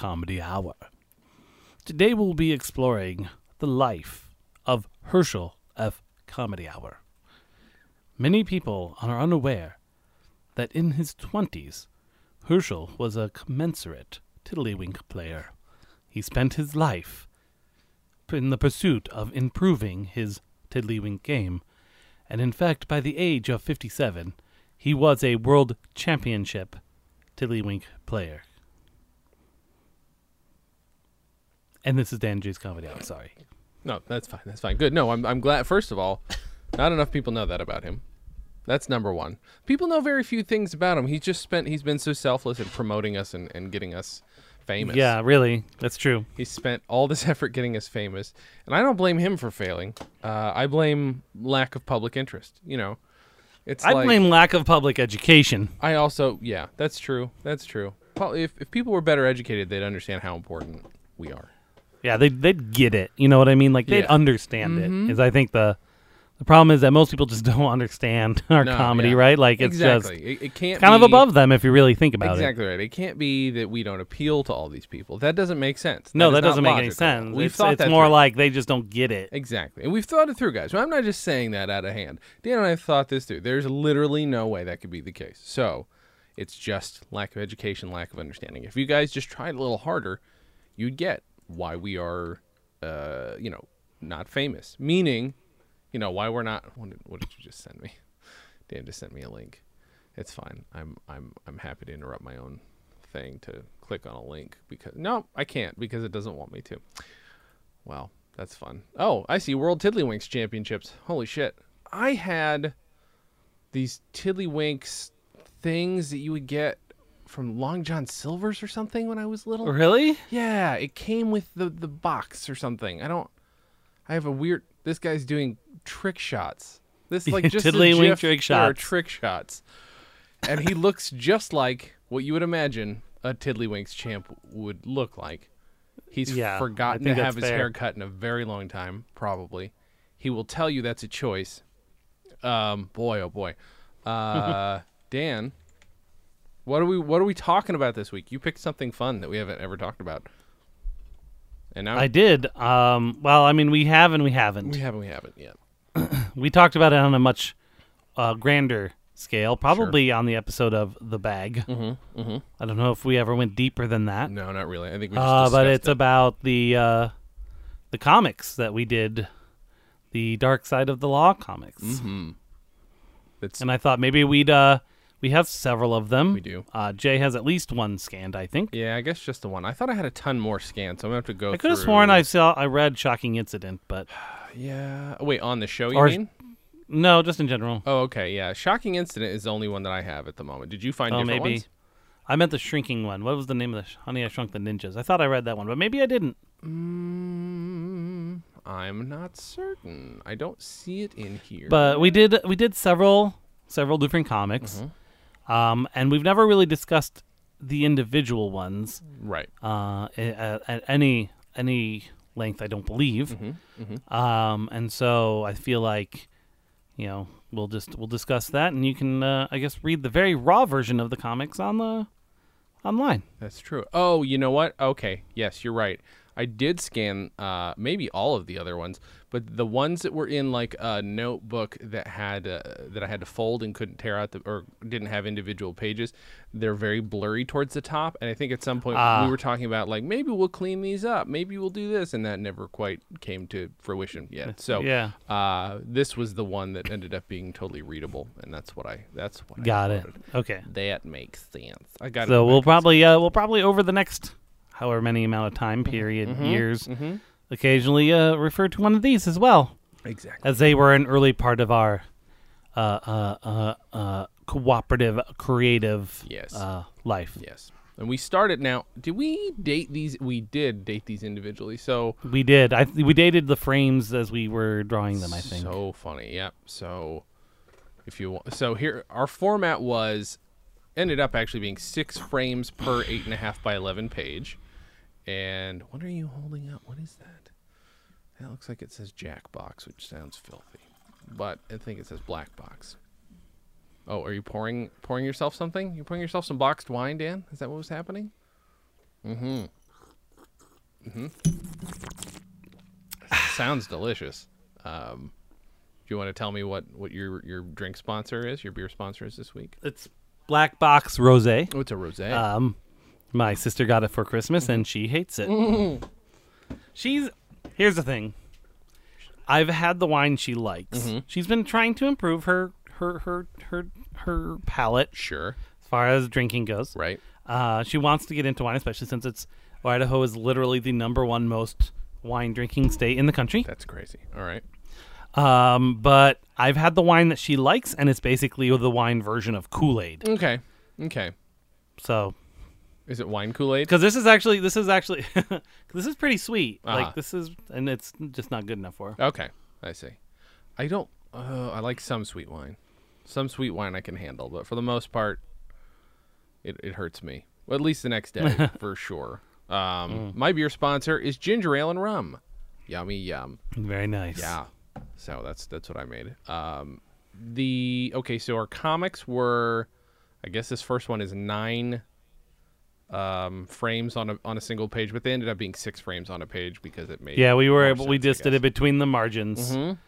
Comedy Hour. Today we'll be exploring the life of Herschel F. Comedy Hour. Many people are unaware that in his 20s, Herschel was a commensurate tiddlywink player. He spent his life in the pursuit of improving his tiddlywink game, and in fact, by the age of 57, he was a world championship tiddlywink player. And this is Dan J's Comedy Hour, sorry. No, that's fine. That's fine. Good. No, I'm I'm glad. First of all, not enough people know that about him. That's number one. People know very few things about him. He's just spent. He's been so selfless in promoting us and, and getting us famous. Yeah, really, that's true. He spent all this effort getting us famous, and I don't blame him for failing. Uh, I blame lack of public interest. You know, it's I like, blame lack of public education. I also, yeah, that's true. That's true. Well, if if people were better educated, they'd understand how important we are. Yeah, they they'd get it. You know what I mean? Like they'd Yeah. Mm-hmm. understand it. Is I think the the problem is that most people just don't understand our No, comedy, yeah. right? Like it's exactly. just it, it can't kind of be- above them if you really think about it. Exactly right. It can't be that we don't appeal to all these people. That doesn't make sense. No, is that not doesn't make any logical. sense. We've it's thought it's that more through. like they just don't get it. exactly, and we've thought it through, guys. I'm not just saying that out of hand. Dan and I have thought this through. There's literally no way that could be the case. So, it's just lack of education, lack of understanding. If you guys just tried a little harder, you'd get why we are, uh, you know, not famous. Meaning, you know, why we're not. What did, what did you just send me? Dan just sent me a link. It's fine. I'm I'm I'm happy to interrupt my own thing to click on a link because no, I can't because it doesn't want me to. Well, that's fun. Oh, I see World Tiddlywinks Championships. Holy shit. I had these Tiddlywinks things that you would get from Long John Silver's or something when I was little. Really? Yeah, it came with the the box or something. I don't. I have a weird. This guy's doing trick shots. This like just a Tiddlywink trick there are trick shots, and he looks just like what you would imagine a Tiddlywinks champ would look like. He's Yeah, forgotten to have his fair. hair cut in a very long time, probably. He will tell you that's a choice. Um, boy, oh boy, uh, Dan. What are we What are we talking about this week? You picked something fun that we haven't ever talked about. And now I did. Um, well, I mean, we have and we haven't. we haven't we haven't yet. We talked about it on a much uh, grander scale, probably on the episode of The Bag. Mm-hmm. Mm-hmm. I don't know if we ever went deeper than that. No, not really. I think we just Uh, but it's it. about the uh, the comics that we did, the Dark Side of the Law comics. Mhm. It's And I thought maybe we'd uh, we have several of them. We do. Uh, Jay has at least one scanned, I think. yeah, I guess just the one. I thought I had a ton more scans, so I'm gonna have to go. I could have through- sworn I saw I read Shocking Incident, but Yeah. Oh, wait, on the show you Or- mean? no, just in general. Oh, okay. Yeah. Shocking incident is the only one that I have at the moment. Did you find Oh, different maybe. ones? I meant the shrinking one. What was the name of the sh- Honey I Shrunk the Ninjas? I thought I read that one, but maybe I didn't. Mm, I'm not certain. I don't see it in here. But we did we did several several different comics, Mm-hmm. Um, and we've never really discussed the individual ones right. uh, at, at any any length. I don't believe, Mm-hmm. Mm-hmm. um, and so I feel like you know we'll just we'll discuss that, and you can uh, I guess read the very raw version of the comics on the online. That's true. Oh, you know what? Okay. Yes, you're right. I did scan uh, maybe all of the other ones, but the ones that were in like a notebook that had uh, that I had to fold and couldn't tear out the or didn't have individual pages, they're very blurry towards the top. And I think at some point Ah. we were talking about like maybe we'll clean these up, maybe we'll do this, and that never quite came to fruition yet. So yeah, uh, this was the one that ended up being totally readable, and that's what I that's what I got it. Okay. That makes sense. I got it. So we'll probably uh, we'll probably over the next however many amount of time period Mm-hmm. years hmm occasionally uh, refer to one of these as well Exactly. as they were an early part of our uh, uh, uh, uh, cooperative creative Yes. uh, life. Yes. And we started now. Did we date these? We did date these individually. So We did. I we dated the frames as we were drawing them. I think. so funny. Yep. So if you want, so here our format was ended up actually being six frames per eight and a half by eleven page. And what are you holding up? What is that? That looks like it says Jackbox, which sounds filthy, but I think it says Black Box. Oh, are you pouring pouring yourself something? You're pouring yourself some boxed wine, Dan? Is that what was happening? Mm-hmm. Mm-hmm. Sounds delicious. Um, do you want to tell me what what your your drink sponsor is? Your beer sponsor is this week? It's Black Box Rosé. Oh, it's a rosé. Um, my sister got it for Christmas and she hates it. She's here's the thing. I've had the wine she likes. Mm-hmm. She's been trying to improve her her her her her palate sure. as far as drinking goes. Right. Uh, she wants to get into wine, especially since it's Idaho is literally the number one most wine drinking state in the country. That's crazy. All right. Um, but I've had the wine that she likes, and it's basically the wine version of Kool Aid. Okay. Okay. So, Is it wine Kool Aid? because this is actually this is actually this is pretty sweet. Uh-huh. Like this is, and it's just not good enough for her. Okay, I see. I don't. Uh, I like some sweet wine. Some sweet wine I can handle, but for the most part, it, it hurts me. Well, at least the next day, for sure. Um, My beer sponsor is ginger ale and rum. Yummy yum. Very nice. Yeah. So that's that's what I made. Um, the okay, so our comics were, I guess this first one is nine um, frames on a on a single page, but they ended up being six frames on a page because it made Yeah, we were able. We sense, I just did it between the margins. Mhm.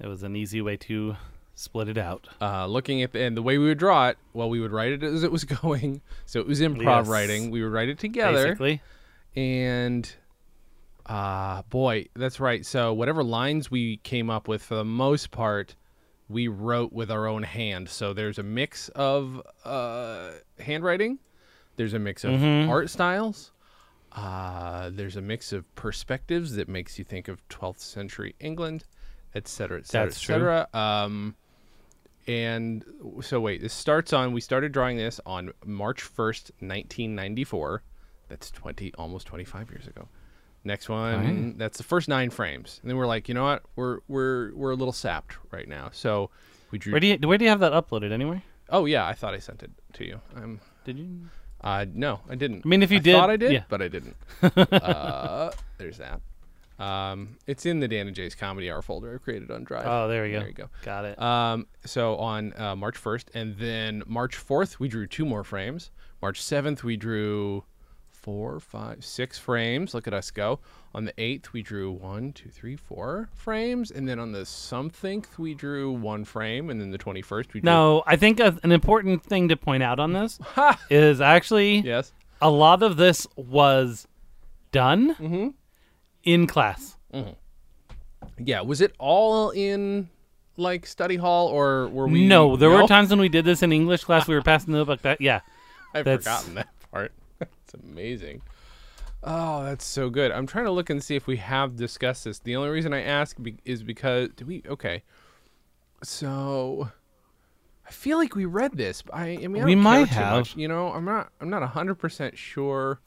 It was an easy way to split it out. uh, looking at the and the way we would draw it, well, we would write it as it was going. So it was improv Yes. writing. We would write it together, Basically, and uh boy, that's right. So whatever lines we came up with, for the most part, we wrote with our own hand. So there's a mix of uh, handwriting. There's a mix of Mhm. art styles. Uh, there's a mix of perspectives that makes you think of 12th century England, et cetera, et cetera, et cetera. Um, and so wait, this starts on. We started drawing this on March 1st, 1994. That's 20, almost 25 years ago. Next one, Right. that's the first nine frames, and then we're like, you know what? We're we're we're a little sapped right now. So we drew. where do you where do you have that uploaded anyway? Oh yeah, I thought I sent it to you. I'm. Did you? Uh, no, I didn't. I mean, if you I did, thought I did, yeah. but I didn't. uh, there's that. Um, it's in the Dan and Jay's Comedy Hour folder I created on Drive. Oh, there we go. There you go. Got it. Um, so on uh, March 1st, and then March 4th, we drew two more frames. March 7th, we drew four, five, six frames. Look at us go. On the 8th, we drew one, two, three, four frames. And then on the something, we drew one frame. And then the 21st, we drew. no, I think a, an important thing to point out on this is actually Yes. a lot of this was done Mm-hmm. in class. Yeah. Was it all in like study hall or were we? no, there were times when we did this in English class. We were passing the book. That yeah, I've That's- forgotten that part. It's amazing. Oh, that's so good. I'm trying to look and see if we have discussed this. The only reason I ask be- is because did we? Okay, so I feel like we read this. But I, I mean, I We might have. much, you know, I'm not. I'm not hundred percent sure,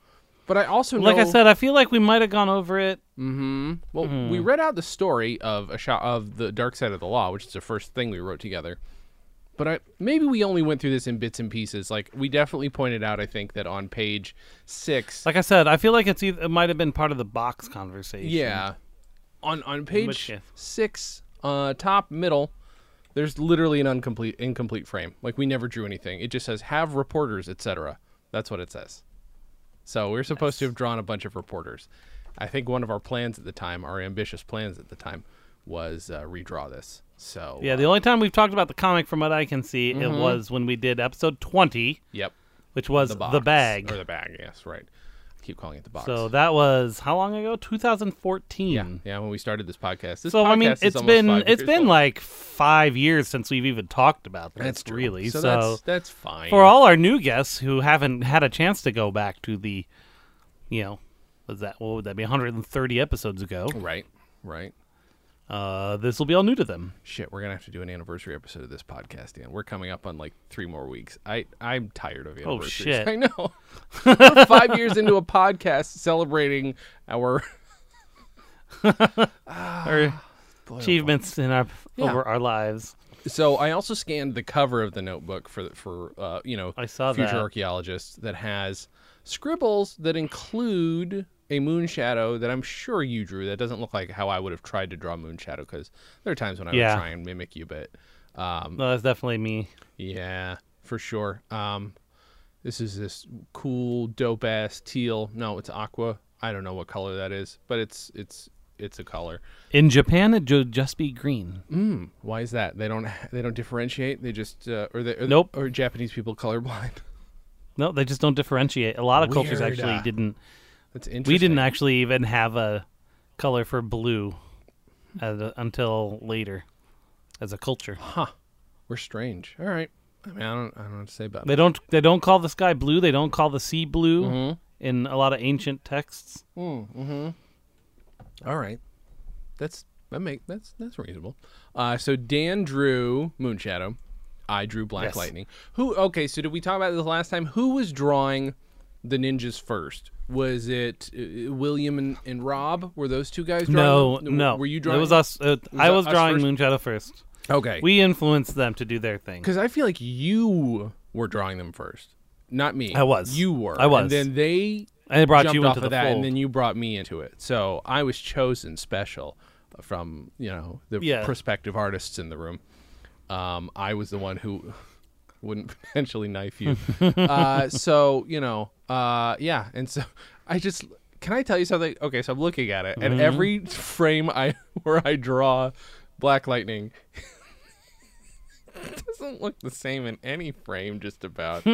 but I also like I said, I feel like we might have gone over it. Mm-hmm. Well, we read out the story of a shot of the Dark Side of the Law, which is the first thing we wrote together. But I maybe we only went through this in bits and pieces. Like we definitely pointed out, I think that on page six, Like I said, I feel like it's either, it might have been part of the box conversation. yeah, on on page six, uh, top middle, there's literally an incomplete incomplete frame. Like we never drew anything. It just says have reporters, etc. That's what it says. So we're supposed to have drawn a bunch of reporters. I think one of our plans at the time, our ambitious plans at the time, was uh, redraw this. So Yeah, uh, the only time we've talked about the comic, from what I can see, Mm-hmm. it was when we did episode twenty, yep, which was the the, bag. or the bag. Yes, right. I keep calling it the box. So that was how long ago? 2014. yeah, yeah. When we started this podcast, this So I mean, it's been it's been old. like five years since we've even talked about this. that's true. really. So, So, that's that's fine. for all our new guests who haven't had a chance to go back to the, you know, was that what would that be? 130 episodes ago. right, right. Uh, this will be all new to them. Shit, we're gonna have to do an anniversary episode of this podcast, Dan. We're coming up on like three more weeks. I I'm tired of anniversaries. shit. I know. we're five years into a podcast celebrating our Our achievements in our Yeah. over our lives. So I also scanned the cover of the notebook for for uh, you know I saw future that. archaeologists that has scribbles that include a moon shadow that I'm sure you drew. That doesn't look like how I would have tried to draw moon shadow because there are times when I Yeah. would try and mimic you, but Um, No, that's definitely me. yeah, for sure. Um, this is this cool, dope ass teal. No, it's aqua. I don't know what color that is, but it's it's it's a color. In Japan, it would just be green. Mm, why is that? They don't they don't differentiate. They just uh, or they or, Nope. or Japanese people colorblind. No, they just don't differentiate. A lot of cultures Weird. actually didn't. That's interesting. We didn't actually even have a color for blue a, until later as a culture. Huh. We're strange. All right. I mean, I don't I don't know what to say about They it. don't. They don't call the sky blue. They don't call the sea blue Mm-hmm. in a lot of ancient texts. Mm-hmm. All right. That's that make that's that's reasonable. Uh, so Dan drew Moonshadow. I drew Black Yes. Lightning. Who? Okay. So did we talk about this last time? Who was drawing the ninjas first? Was it uh, William and, and Rob? Were those two guys? No, Drawing them? no. Were you drawing? It was us. Uh, I was drawing first? Moonshadow first. Okay. We influenced them to do their thing. Because I feel like you were drawing them first, not me. I was. You were. I was. And then they I brought you off into of that, fold. and then you brought me into it. So I was chosen special from you know the Yeah. prospective artists in the room. Um, I was the one who wouldn't potentially knife you. uh, so you know, uh, yeah, and so I just can I tell you something? Okay, so I'm looking at it, Mm-hmm. and every frame I where I draw Black Lightning. doesn't look the same in any frame just about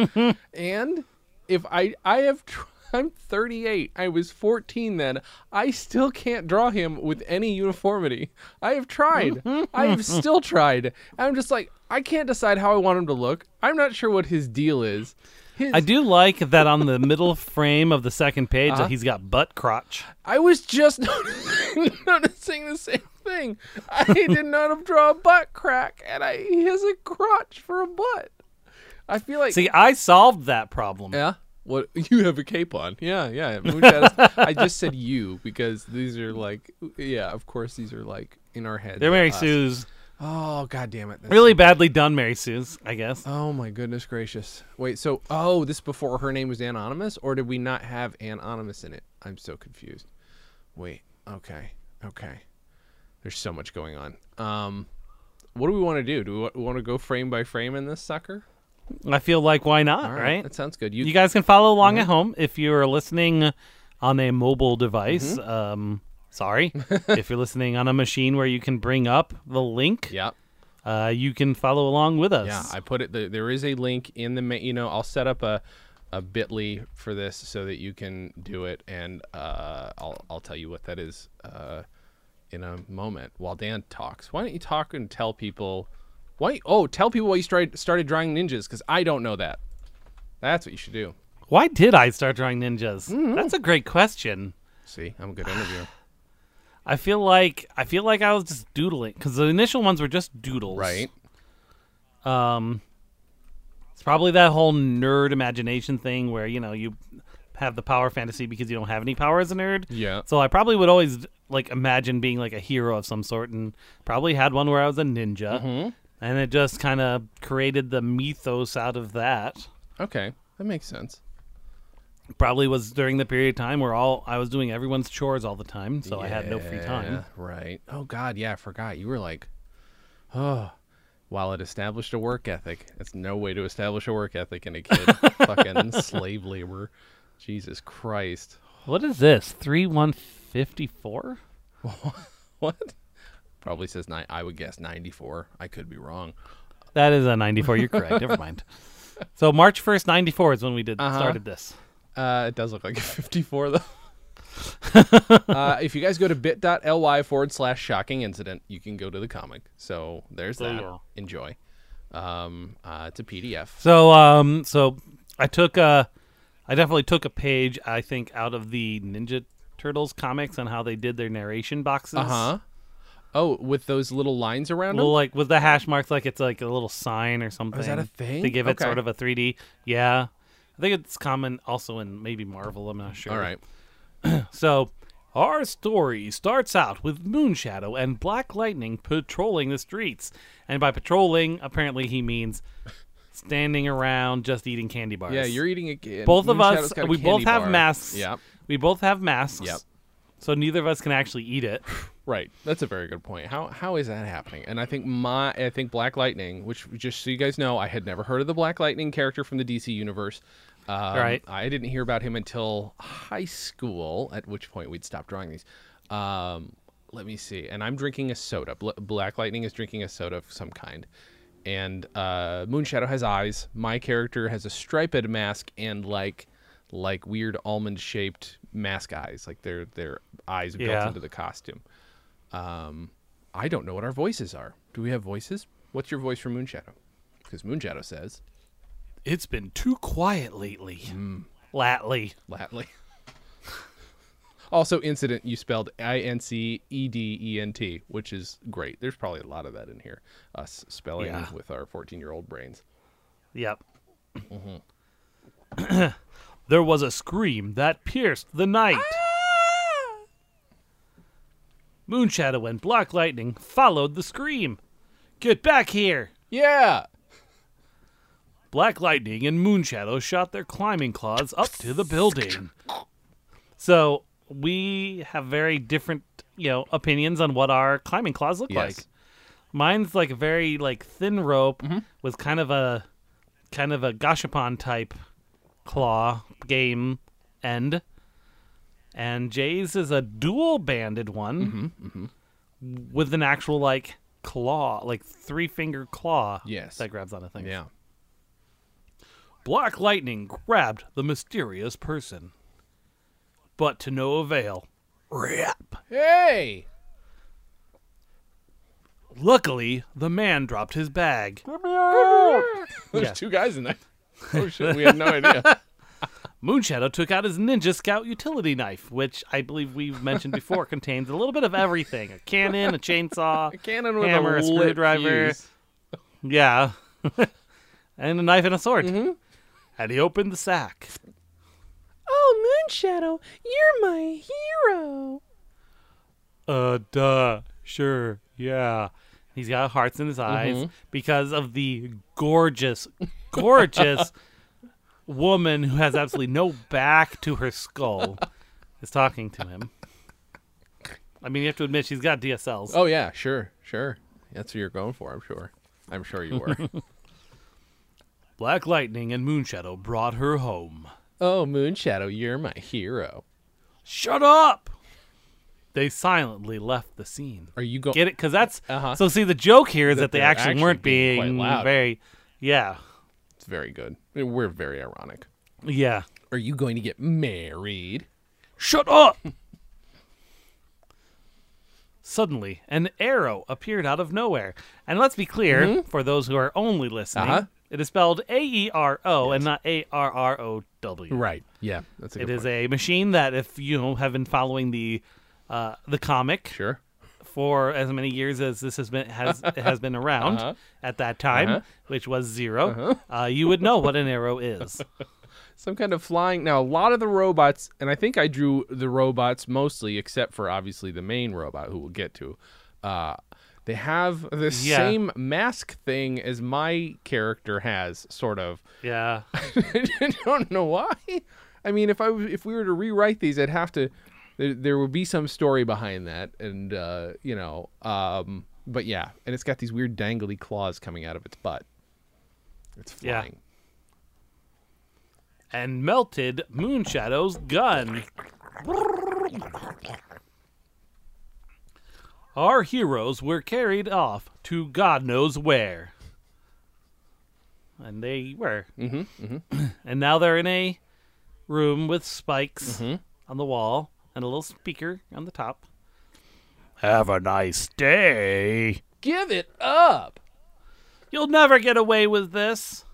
and if i i have tr- i'm 38 i was 14 then i still can't draw him with any uniformity i have tried i have still tried i'm just like i can't decide how i want him to look i'm not sure what his deal is his, I do like that on the middle frame of the second page Uh-huh. that he's got butt crotch. I was just noticing, the same thing. I did not draw a butt crack, and I he has a crotch for a butt. I feel like See, I solved that problem. yeah. What you have a cape on? Yeah, yeah. I just said you because these are like, yeah. Of course, these are like in our heads. They're Mary us. Sue's. Oh god damn it! Really badly done, Mary Sue's, I guess. Oh my goodness gracious! Wait, so oh, this before her name was Anonymous, or did we not have Anonymous in it? I'm so confused. Wait, okay, okay. There's so much going on. Um, what do we want to do? Do we want to go frame by frame in this sucker? I feel like why not, right, right? that sounds good. You, You guys can follow along Mm-hmm. at home if you're listening on a mobile device. Mm-hmm. Um, sorry, if you're listening on a machine where you can bring up the link, yeah, uh, you can follow along with us. yeah. I put it. There, there is a link in the. ma- You know, I'll set up a a Bitly for this so that you can do it, and uh, I'll I'll tell you what that is uh, in a moment while Dan talks. Why don't you talk and tell people? Why? Oh, tell people why you started started drawing ninjas because I don't know that. That's what you should do. Why did I start drawing ninjas? Mm-hmm. That's a great question. See, I'm a good interviewer. I feel like I feel like I was just doodling because the initial ones were just doodles. right? Um, it's probably that whole nerd imagination thing where you know you have the power fantasy because you don't have any power as a nerd. Yeah. So I probably would always like imagine being like a hero of some sort, and probably had one where I was a ninja, Mm-hmm. And it just kind of created the mythos out of that. Okay, that makes sense. Probably was during the period of time where all I was doing everyone's chores all the time, so I had no free time. Right. Oh God, yeah, I forgot. You were like, oh, while it established a work ethic, it's no way to establish a work ethic in a kid. Fucking slave labor. Jesus Christ. What is this? Three one fifty four? What? Probably says nine. I would guess ninety-four. I could be wrong. That is a ninety four. You're correct. Never mind. So March first, ninety four is when we did Uh-huh. started this. Uh, it does look like a 54 though. uh, if you guys go to bit.ly forward slash shocking incident, you can go to the comic. So there's There that. Enjoy. Um, uh, it's a PDF. So um so I took uh I definitely took a page I think out of the Ninja Turtles comics on how they did their narration boxes. Uh huh. Oh, with those little lines around Well, them. like with the hash marks, like it's like a little sign or something. Oh, is that a thing? They give it Okay. sort of a 3D. Yeah, I think it's common also in maybe Marvel. I'm not sure. All right. So, our story starts out with Moonshadow and Black Lightning patrolling the streets. And by patrolling, apparently he means standing around just eating candy bars. Yeah, you're eating a. both of us. We both have masks. Yep. We both have masks. Yep. So neither of us can actually eat it. Right. That's a very good point. How how is that happening? And I think my I think Black Lightning, which just so you guys know, I had never heard of the Black Lightning character from the DC universe. Um, Right. I didn't hear about him until high school, at which point we'd stopped drawing these. Um, let me see. And I'm drinking a soda. Bl- Black Lightning is drinking a soda of some kind. And uh, Moonshadow has eyes. My character has a striped mask and like like weird almond shaped mask eyes. Like their their eyes built Yeah. into the costume. Um, I don't know what our voices are. Do we have voices? What's your voice for Moonshadow? Because Moonshadow says It's been too quiet lately. Lately. Latly. also, incident you spelled I N C E D E N T, which is great. There's probably a lot of that in here. Us spelling Yeah. with our 14 year old brains. Yep. there was a scream that pierced the night. Moonshadow and Black Lightning followed the scream. Get back here! Yeah. Black Lightning and Moonshadow shot their climbing claws up to the building. So we have very different, you know, opinions on what our climbing claws look Yes. like. Mine's like a very like thin rope Mm-hmm. with kind of a kind of a gashapon type claw game end. And Jay's is a dual banded one Mm-hmm, with an actual like claw, like three finger claw Yes. that grabs onto things. Yeah. Black Lightning grabbed the mysterious person. But to no avail. Rip. Hey. Luckily, the man dropped his bag. There's Yeah. two guys in there. Oh shit, we had no idea. Moonshadow took out his Ninja Scout utility knife, which I believe we've mentioned before contains a little bit of everything a cannon, a chainsaw, A cannon with Hammer, a, a lit screwdriver. fuse. yeah, and a knife and a sword. And he opened the sack. Oh, Moonshadow, you're my hero. Uh, duh. Sure. Yeah. He's got hearts in his eyes because of the gorgeous, gorgeous woman who has absolutely no back to her skull is talking to him. I mean, you have to admit she's got DSLs. Oh yeah, sure, sure. That's what you're going for. I'm sure. I'm sure you were. Black Lightning and Moonshadow brought her home. oh, Moonshadow, you're my hero. Shut up! They silently left the scene. Are you going? Get it? Because that's Uh-huh. so. See, the joke here is That that, they actually, actually weren't being being very. Yeah, It's very good. We're very ironic. yeah. Are you going to get married? Shut up! Suddenly, an arrow appeared out of nowhere. And let's be clear, for those who are only listening, Uh-huh. it is spelled A E R O and not A R R O W. Right. Yeah, that's a It good is a machine that, if you have been following the uh, the comic Sure. For as many years as this has been has has been around Uh-huh. at that time, Uh-huh. which was 0 uh, you would know what an arrow is. Some kind of flying. Now, a lot of the robots, and I think I drew the robots mostly, except for obviously the main robot, who we'll get to. Uh, they have the Yeah. same mask thing as my character has, sort of. Yeah. I don't know why. I mean, if I if we were to rewrite these, I'd have to. There, there would be some story behind that, and uh, you know, um, but yeah, and it's got these weird dangly claws coming out of its butt. It's Yeah. flying. and melted Moonshadow's gun. Our heroes were carried off to God knows where. And they were. Mm-hmm. And now they're in a room with spikes Mm-hmm. on the wall and a little speaker on the top. Have a nice day. Give it up. You'll never get away with this.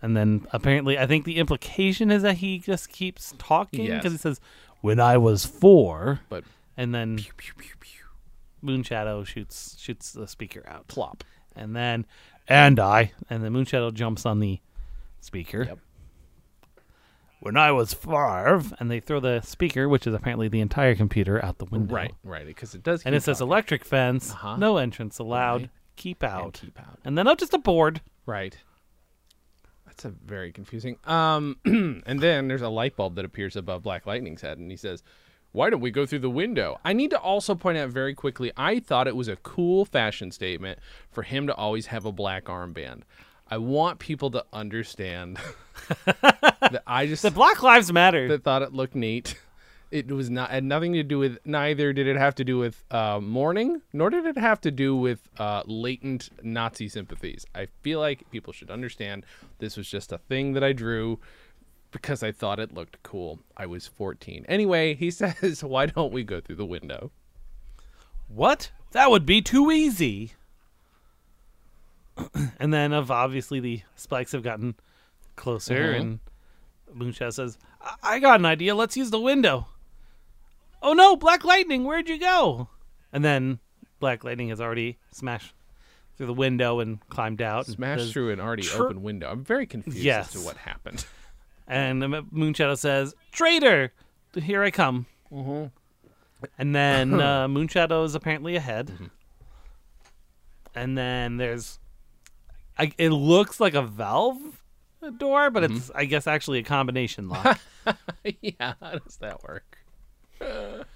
And then apparently, I think the implication is that he just keeps talking Yes. because he says, "When I was four, But and then Moonshadow shoots shoots the speaker out, plop. and then and I, and then Moonshadow jumps on the speaker. Yep. When I was five, and they throw the speaker, which is apparently the entire computer, out the window. Right, right. Because it does. And it says electric fence, Uh-huh. no entrance allowed, Right. keep And out. keep out. And then up just a board. Right. That's a very confusing. Um, and then there's a light bulb that appears above Black Lightning's head, and he says, "Why don't we go through the window?" I need to also point out very quickly. I thought it was a cool fashion statement for him to always have a black armband. I want people to understand that I just The Black Lives Matter. that thought it looked neat. It was not had nothing to do with neither did it have to do with uh, mourning, nor did it have to do with uh, latent Nazi sympathies. I feel like people should understand this was just a thing that I drew because I thought it looked cool. I was 14. Anyway, he says, "Why don't we go through the window?" What? That would be too easy. and then, of obviously, the spikes have gotten closer, Mhm. and Moonshadow says, I-, "I got an idea. Let's use the window." Oh no, Black Lightning! Where'd you go? And then Black Lightning has already smashed through the window and climbed out. Smashed says- through an already Tr- open window. I'm very confused as to what happened. And Moonshadow says, "Traitor, here I come." Mm-hmm. And then uh, Moonshadow is apparently ahead. Mm-hmm. And then there's, I, it looks like a valve door, but Mm-hmm. it's I guess actually a combination lock. yeah, how does that work?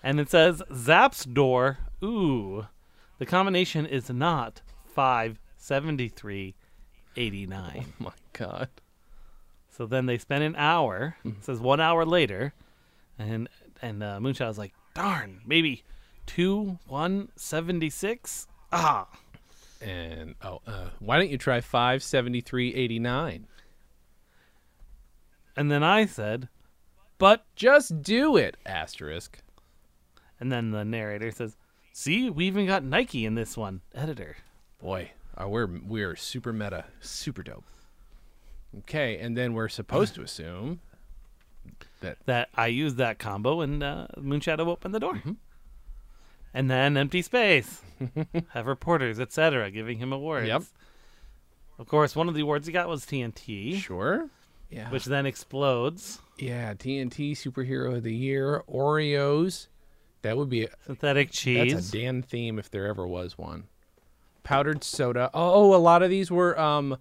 and it says Zap's door. Ooh, the combination is not five seventy three eighty nine. Oh my god. So then they spend an hour. Mm-hmm. It says one hour later, and and uh, Moonshadow's like, darn, maybe two one seventy six. Ah, And oh, uh, why don't you try 573.89? and then I said, but, Just do it. Asterisk. and then the narrator says, see, we even got Nike in this one. Editor. Boy, uh, we're we're super meta, super dope. Okay, and then we're supposed to assume that That I used that combo, and uh, Moonshadow opened the door. Mm-hmm. And then empty space. Have reporters, etc., giving him awards. Yep. Of course, one of the awards he got was TNT, sure, yeah, which then explodes. yeah, TNT superhero of the year, Oreos. That would be a, Synthetic cheese. that's a Dan theme if there ever was one. Powdered soda. Oh, a lot of these were um,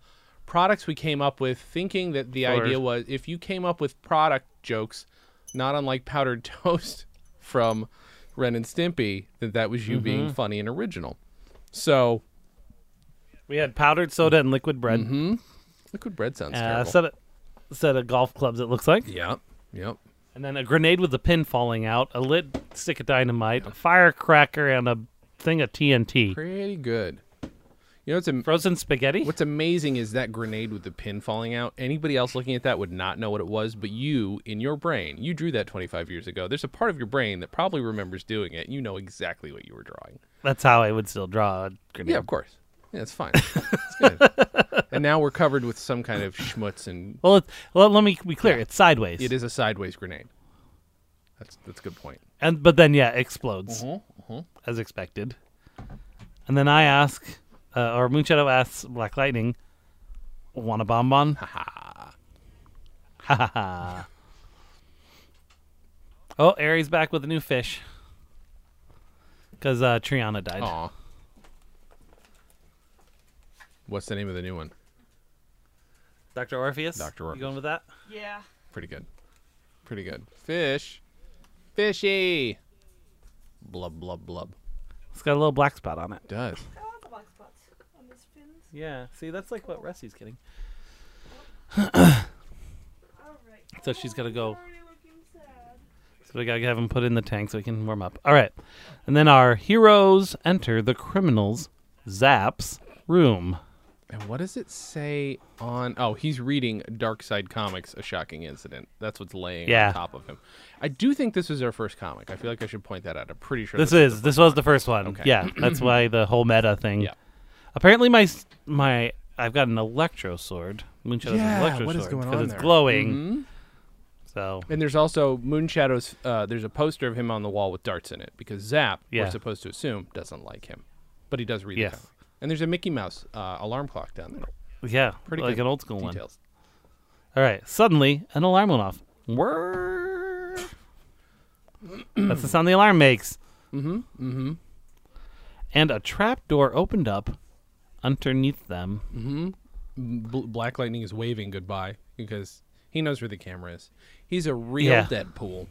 products we came up with, thinking that the For- idea was if you came up with product jokes, not unlike powdered toast from Ren and Stimpy, that that was you being funny and original. So, We had powdered soda and liquid bread. hmm liquid bread sounds Uh, terrible. set, of, set of golf clubs, it looks like. Yep, yep. And then a grenade with a pin falling out, a lit stick of dynamite, a firecracker, and a thing of TNT. Pretty good. You know what's am- Frozen spaghetti? what's amazing is that grenade with the pin falling out. Anybody else looking at that would not know what it was, but you, in your brain, you drew that 25 years ago. There's a part of your brain that probably remembers doing it. and You know exactly what you were drawing. That's how I would still draw a grenade. Yeah, of course. Yeah, it's fine. it's good. And now we're covered with some kind of schmutz, and Well, well, let me be clear. It's sideways. it is a sideways grenade. That's that's a good point. And but then yeah, it explodes Uh-huh, as expected. And then I ask, uh, or Moonshadow asks Black Lightning, "Want a bonbon?" Haha. Ha ha ha. Oh, Aries back with a new fish. Because uh, Triana died. Aw. What's the name of the new one? Dr. Orpheus? Dr. Orpheus. You going with that? Yeah. Pretty good. Pretty good. Fish. Fishy. Blub, blub, blub. It's got a little black spot on it. Does. I want the black spots on this fins. Yeah, see, that's like what Rusty's getting. So she's gotta go. I'm already looking sad. So we gotta have him put in the tank so he can warm up. All right. And then our heroes enter the criminal's Zap's room. And what does it say on? Oh, he's reading Dark Side Comics: A Shocking Incident. That's what's laying Yeah. on top of him. I do think this is our first comic. I feel like I should point that out. I'm pretty sure This is this was the first one. Okay. Yeah, that's why the whole meta thing. Yeah. Apparently, my my I've got an electro sword. Moonshadow's Yeah, an electro what is sword going because on it's there? glowing. Mhm. So And there's also Moonshadow's. Uh, there's a poster of him on the wall with darts in it because Zap, Yeah. we're supposed to assume, doesn't like him, but he does read Yes. the comic. And there's a Mickey Mouse uh, alarm clock down there. yeah, Pretty like good an old school one. Details. All right. Suddenly, an alarm went off. Whirr. That's the sound the alarm makes. Mm-hmm. Mm-hmm. And a trap door opened up underneath them. Mm-hmm. B- Black Lightning is waving goodbye because he knows where the camera is. He's a real Yeah. Deadpool.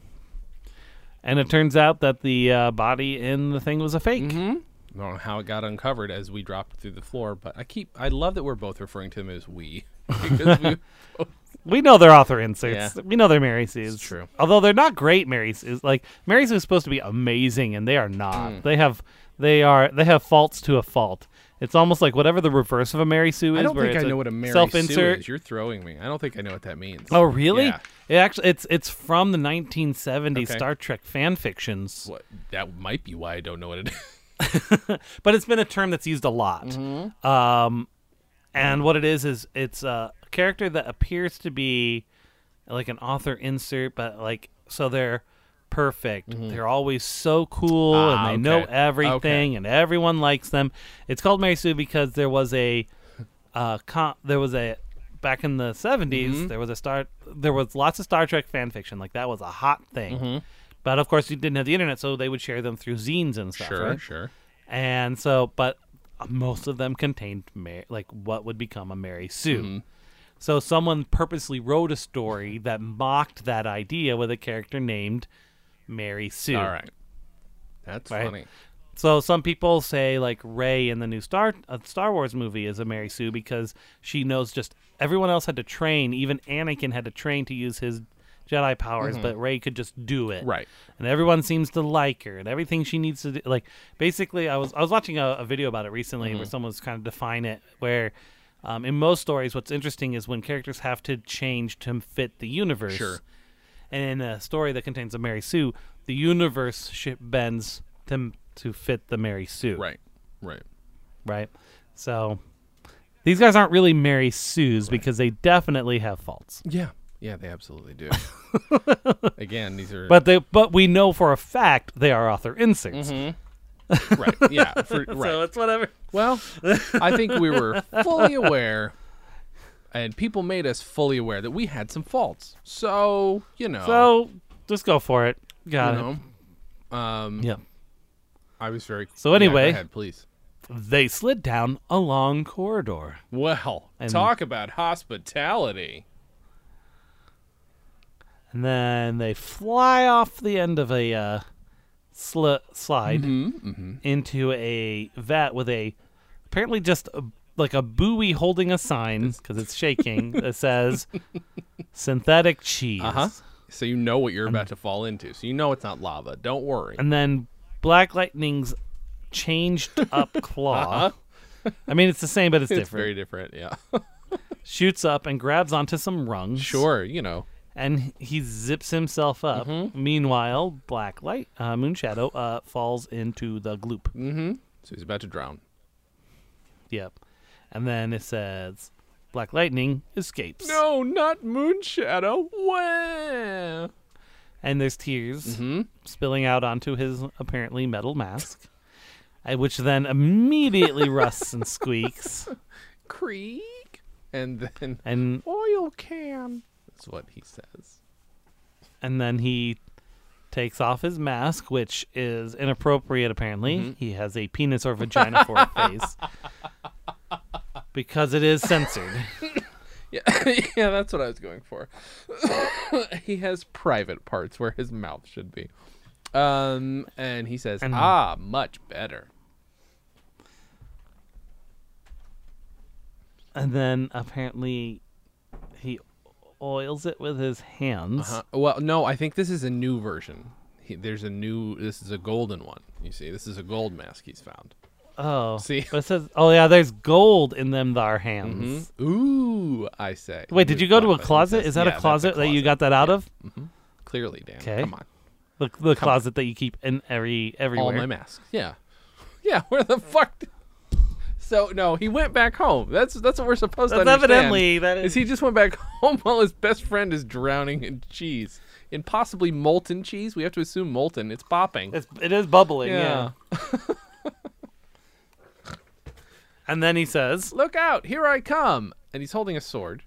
And it turns out that the uh, body in the thing was a fake. Mm-hmm. I don't know how it got uncovered as we dropped through the floor, but I keep I love that we're both referring to him as we because we We know they're author inserts. Yeah. We know they're Mary Sue's. It's true. Although they're not great Mary Sue's. Like Mary Sue is supposed to be amazing, and they are not. Mm. They have they are they have faults to a fault. It's almost like whatever the reverse of a Mary Sue is. I don't think I know what a Mary Sue is. You're throwing me. I don't think I know what that means. Oh, really? Yeah. It actually it's it's from the 1970s Okay. Star Trek fan fictions, What, that might be why I don't know what it is. but it's been a term that's used a lot. Mm-hmm. Um, and what it is is it's a character that appears to be like an author insert, but like so they're perfect. They're always so cool Mm-hmm. Ah, and they know everything Okay. and everyone likes them. It's called Mary Sue because there was a uh there was a back in the 70s Mm-hmm. there was a star there was lots of Star Trek fan fiction like that was a hot thing. Mm-hmm. But of course you didn't have the internet so they would share them through zines and stuff, sure, right? sure. And so, but most of them contained Mar- like what would become a Mary Sue. Mhm. So someone purposely wrote a story that mocked that idea with a character named Mary Sue. All right. That's Right. funny. So some people say like Rey in the new Star uh, Star Wars movie is a Mary Sue because she knows just everyone else had to train, even Anakin had to train to use his Jedi powers, but Rey could just do it. Mm-hmm. Right. and everyone seems to like her and everything she needs to do like basically i was i was watching a, a video about it recently Mm-hmm. where someone was kind of define it where um, in most stories what's interesting is when characters have to change to fit the universe Sure. And in a story that contains a mary sue the universe ship bends to to fit the mary sue Right. Right. right so these guys aren't really mary sues because they definitely have faults Yeah. Yeah, they absolutely do. Again, these are but they but we know for a fact they are author inserts Mm-hmm. right. Yeah. For, right. so it's whatever Well, I think we were fully aware, and people made us fully aware that we had some faults. So you know, So just go for it. you Got it. know, um, Yeah. I was very. So Yeah, anyway- ahead, please. They slid down a long corridor. Well, And- talk about hospitality. And then they fly off the end of a uh, sli- slide Mm-hmm. into a vat with a apparently just a, like a buoy holding a sign because it's shaking that says synthetic cheese. Uh huh. So you know what you're about to fall into. So you know it's not lava. Don't worry. And then Black Lightning's changed up claw. uh-huh. I mean, it's the same, but it's, It's different. very different. Yeah. Shoots up and grabs onto some rungs. sure. You know. and he zips himself up. Mm-hmm. Meanwhile, Black Light, uh, Moonshadow, uh, falls into the gloop. Mm-hmm. So he's about to drown. Yep. And then it says, Black Lightning escapes. No, not Moonshadow. Wow. And there's tears Mm-hmm. spilling out onto his apparently metal mask, which then immediately rusts and squeaks. Creak. And then And oil can. That's what he says. and then he takes off his mask, which is inappropriate. Apparently, Mm-hmm. he has a penis or vagina for a face because it is censored. Yeah, yeah, that's what I was going for. he has private parts where his mouth should be. Um, and he says, And- "Ah, much better." And then apparently he oils it with his hands. Uh, well, no, I think this is a new version. He, there's a new. This is a golden one. You see, this is a gold mask he's found. Oh. See? But it says, oh, yeah, there's gold in them, thar hands. Mhm. Ooh, I say. Wait, did you go to a closet? says- Is that yeah, a that's closet that you got that out of? Clearly, Dan. 'Kay. Come on. The, the closet that you keep in every everywhere. All my masks. Yeah. Yeah. Where the fuck? did- So no, he went back home. That's that's what we're supposed That's to understand. evidently that is. Is he just went back home while his best friend is drowning in cheese, in possibly molten cheese? We have to assume molten. It's popping. It's, it is bubbling, yeah. And then he says, Look out! Here I come! And he's holding a sword.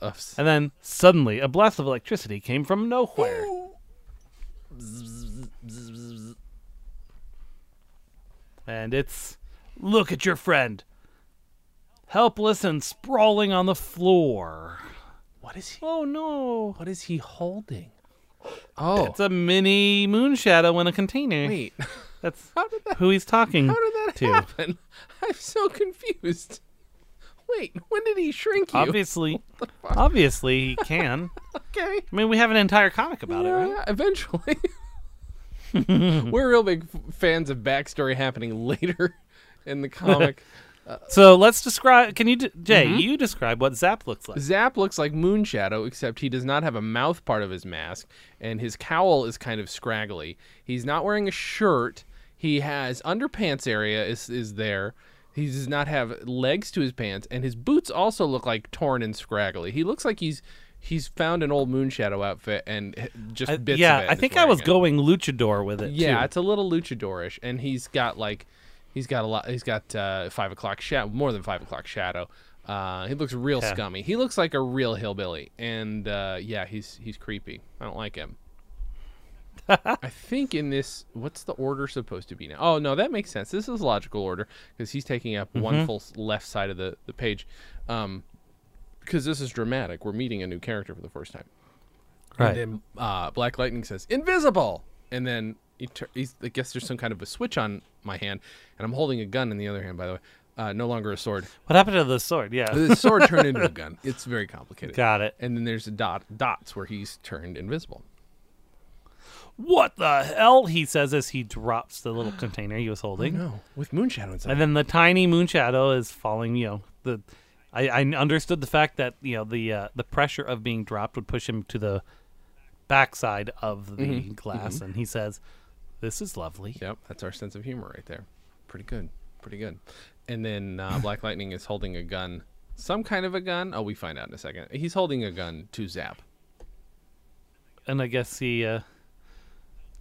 Of and then suddenly a blast of electricity came from nowhere. And it's, look at your friend. helpless and sprawling on the floor. What is he? Oh no. What is he holding? Oh, It's a mini moon shadow in a container. wait. That's that? who he's talking How did that to. happen? I'm so confused. Wait, when did he shrink you? Obviously, obviously he can. Okay. I mean, we have an entire comic about it, right? yeah, eventually. We're real big f- fans of backstory happening later in the comic. So let's describe. Can you, d- Jay? Mm-hmm. You describe what Zap looks like. Zap looks like Moonshadow, except he does not have a mouth part of his mask, and his cowl is kind of scraggly. He's not wearing a shirt. He has underpants area is is there. He does not have legs to his pants, and his boots also look like torn and scraggly. He looks like he's he's found an old Moonshadow outfit and just I- bits yeah, of it. I think I was it. going luchador with it. Yeah, too. it's a little luchadorish, and he's got like, he's got a lot. He's got uh, five o'clock shadow, more than five o'clock shadow. Uh, he looks real Yeah. scummy. He looks like a real hillbilly, and uh, yeah, he's he's creepy. I don't like him. I think in this, what's the order supposed to be now? Oh no, that makes sense. This is logical order because he's taking up one full left side of the the page. Um, because this is dramatic. We're meeting a new character for the first time. right. And then uh, Black Lightning says, "Invisible," and then he tur- he's, I guess there's some kind of a switch on my hand, and I'm holding a gun in the other hand. By the way, uh, no longer a sword. what happened to the sword? Yeah, The sword turned into a gun. It's very complicated. got it. And then there's a dot dots where he's turned invisible. What the hell? He says as he drops the little container he was holding. No, with Moonshadow inside. And then the tiny Moonshadow is falling. You know, the I, I understood the fact that you know the uh, the pressure of being dropped would push him to the backside of the Mm-hmm. glass, and he says, "This is lovely." Yep, that's our sense of humor right there. Pretty good, pretty good. And then uh, Black Lightning is holding a gun, some kind of a gun. Oh, we find out in a second. He's holding a gun to Zap. And I guess he, uh,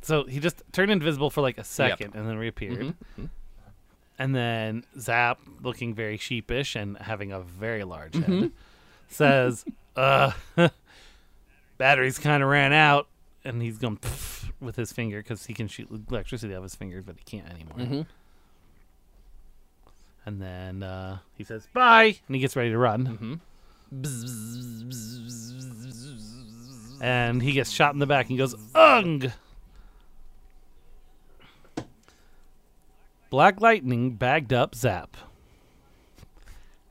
so he just turned invisible for like a second and then reappeared. Mm-hmm, And then Zap, looking very sheepish and having a very large head, Mm-hmm. says, "Uh, batteries kind of ran out." And he's going "Pff," with his finger because he can shoot electricity out of his fingers, but he can't anymore. Mm-hmm. And then uh, he says, "Bye," and he gets ready to run. And he gets shot in the back. and He goes, "Ugh." Black Lightning bagged up Zap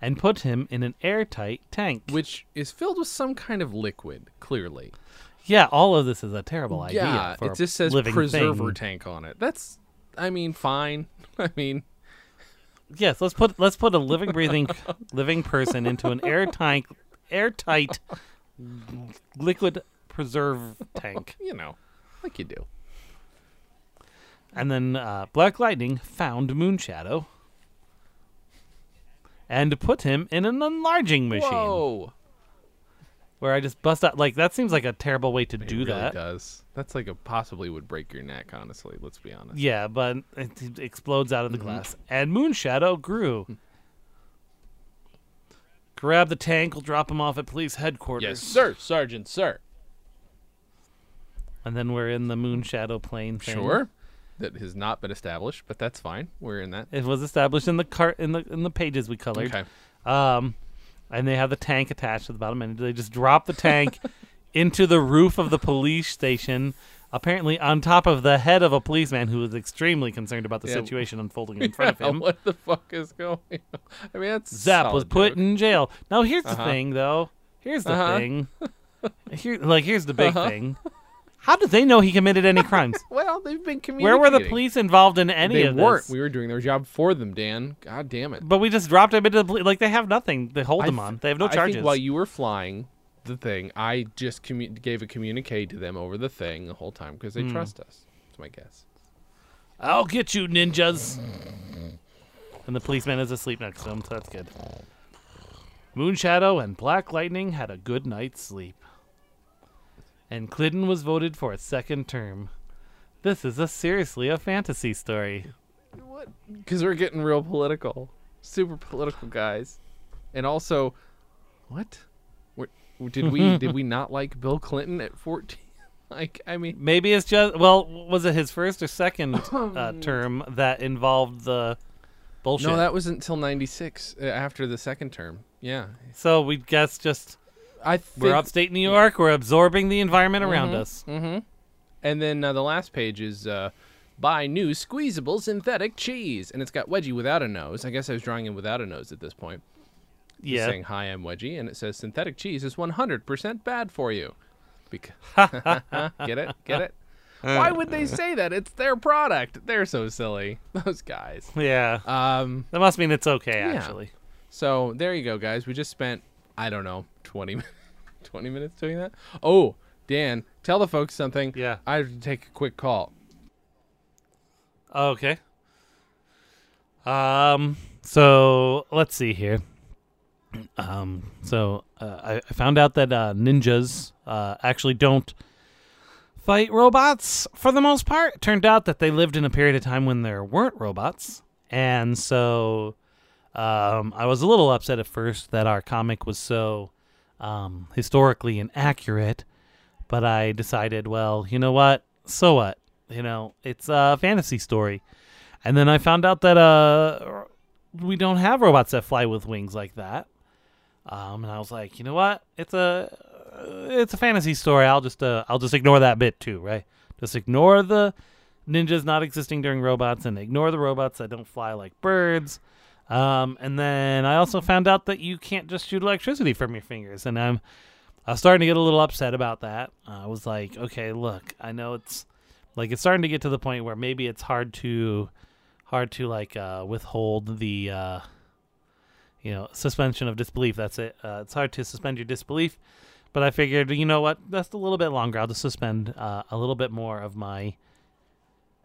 and put him in an airtight tank. which is filled with some kind of liquid, clearly. Yeah, all of this is a terrible idea. yeah, it just says preserver thing. tank on it. That's, I mean, fine. I mean, Yes, let's put let's put a living, breathing, living person into an airtight, airtight liquid preserve tank, you know, like you do. And then uh, Black Lightning found Moonshadow and put him in an enlarging machine. Whoa, Where I just bust out like that seems like a terrible way to it do really that. does. That's like a possibly would break your neck. Honestly, let's be honest. Yeah, but it, explodes out of the Mm-hmm. glass, and Moonshadow grew. Grab the tank. We'll drop him off at police headquarters. Yes, sir, Sergeant, sir. And then we're in the Moonshadow plane. Thing. Sure, that has not been established, but that's fine. We're in that. It was established in the cart in the in the pages we colored. Okay. Um, and they have the tank attached to the bottom, and they just drop the tank into the roof of the police station. Apparently, on top of the head of a policeman who was extremely concerned about the Yeah. situation unfolding in front of him. what the fuck is going on? I mean, that's Zap was put joke. in jail. Now here's the Uh-huh. thing, though. Here's the Uh-huh. thing. Here, like, here's the big Uh-huh. thing. How did they know he committed any crimes? Well, they've been communicating. Where were the police involved in any They of weren't. this? We were doing their job for them, Dan. God damn it. but we just dropped him into the police. Like they have nothing. They hold I him th- on. They have no I charges. think while you were flying the thing, I just commu- gave a communique to them over the thing the whole time because they Hmm. trust us. That's my guess. I'll get you, ninjas. And the policeman is asleep next to him, so that's good. Moonshadow and Black Lightning had a good night's sleep. And Clinton was voted for a second term. This is a seriously a fantasy story. What? Because we're getting real political, super political guys, and also, what? What did we did we not like Bill Clinton at fourteen? Like, I mean, Maybe it's just well, was it his first or second uh, term that involved the bullshit. No, that wasn't until '96 uh, after the second term. Yeah, so we guess just I think we're upstate New York. We're absorbing the environment around us. Mm-hmm. And then uh, the last page is uh, buy new squeezable synthetic cheese, and it's got Wedgie without a nose. I guess I was drawing him without a nose at this point. Yeah. saying hi, I'm Wedgie, and it says synthetic cheese is 100% bad for you. Bec- get it? Get it? Why would they say that? It's their product. They're so silly. Those guys. Yeah. Um. That must mean it's okay, Yeah. actually. So there you go, guys. We just spent I don't know 20 20 minutes doing that. Oh, Dan, tell the folks something. Yeah. I have to take a quick call. Okay. Um. So let's see here. Um. So uh, I, I found out that uh, ninjas uh, actually don't fight robots for the most part. It turned out that they lived in a period of time when there weren't robots, and so um, I was a little upset at first that our comic was so um, historically inaccurate. But I decided, well, you know what? So what? You know, it's a fantasy story. And then I found out that uh, we don't have robots that fly with wings like that. Um, and I was like, you know what? It's a it's a fantasy story. I'll just uh, I'll just ignore that bit too, right? Just ignore the ninjas not existing during robots and ignore the robots that don't fly like birds. Um, and then I also found out that you can't just shoot electricity from your fingers, and I'm I was starting to get a little upset about that. I was like, okay, look, I know it's like it's starting to get to the point where maybe it's hard to hard to like uh, withhold the uh, you know suspension of disbelief. That's it. Uh, it's hard to suspend your disbelief. But I figured, you know what? That's a little bit longer. I'll just suspend uh, a little bit more of my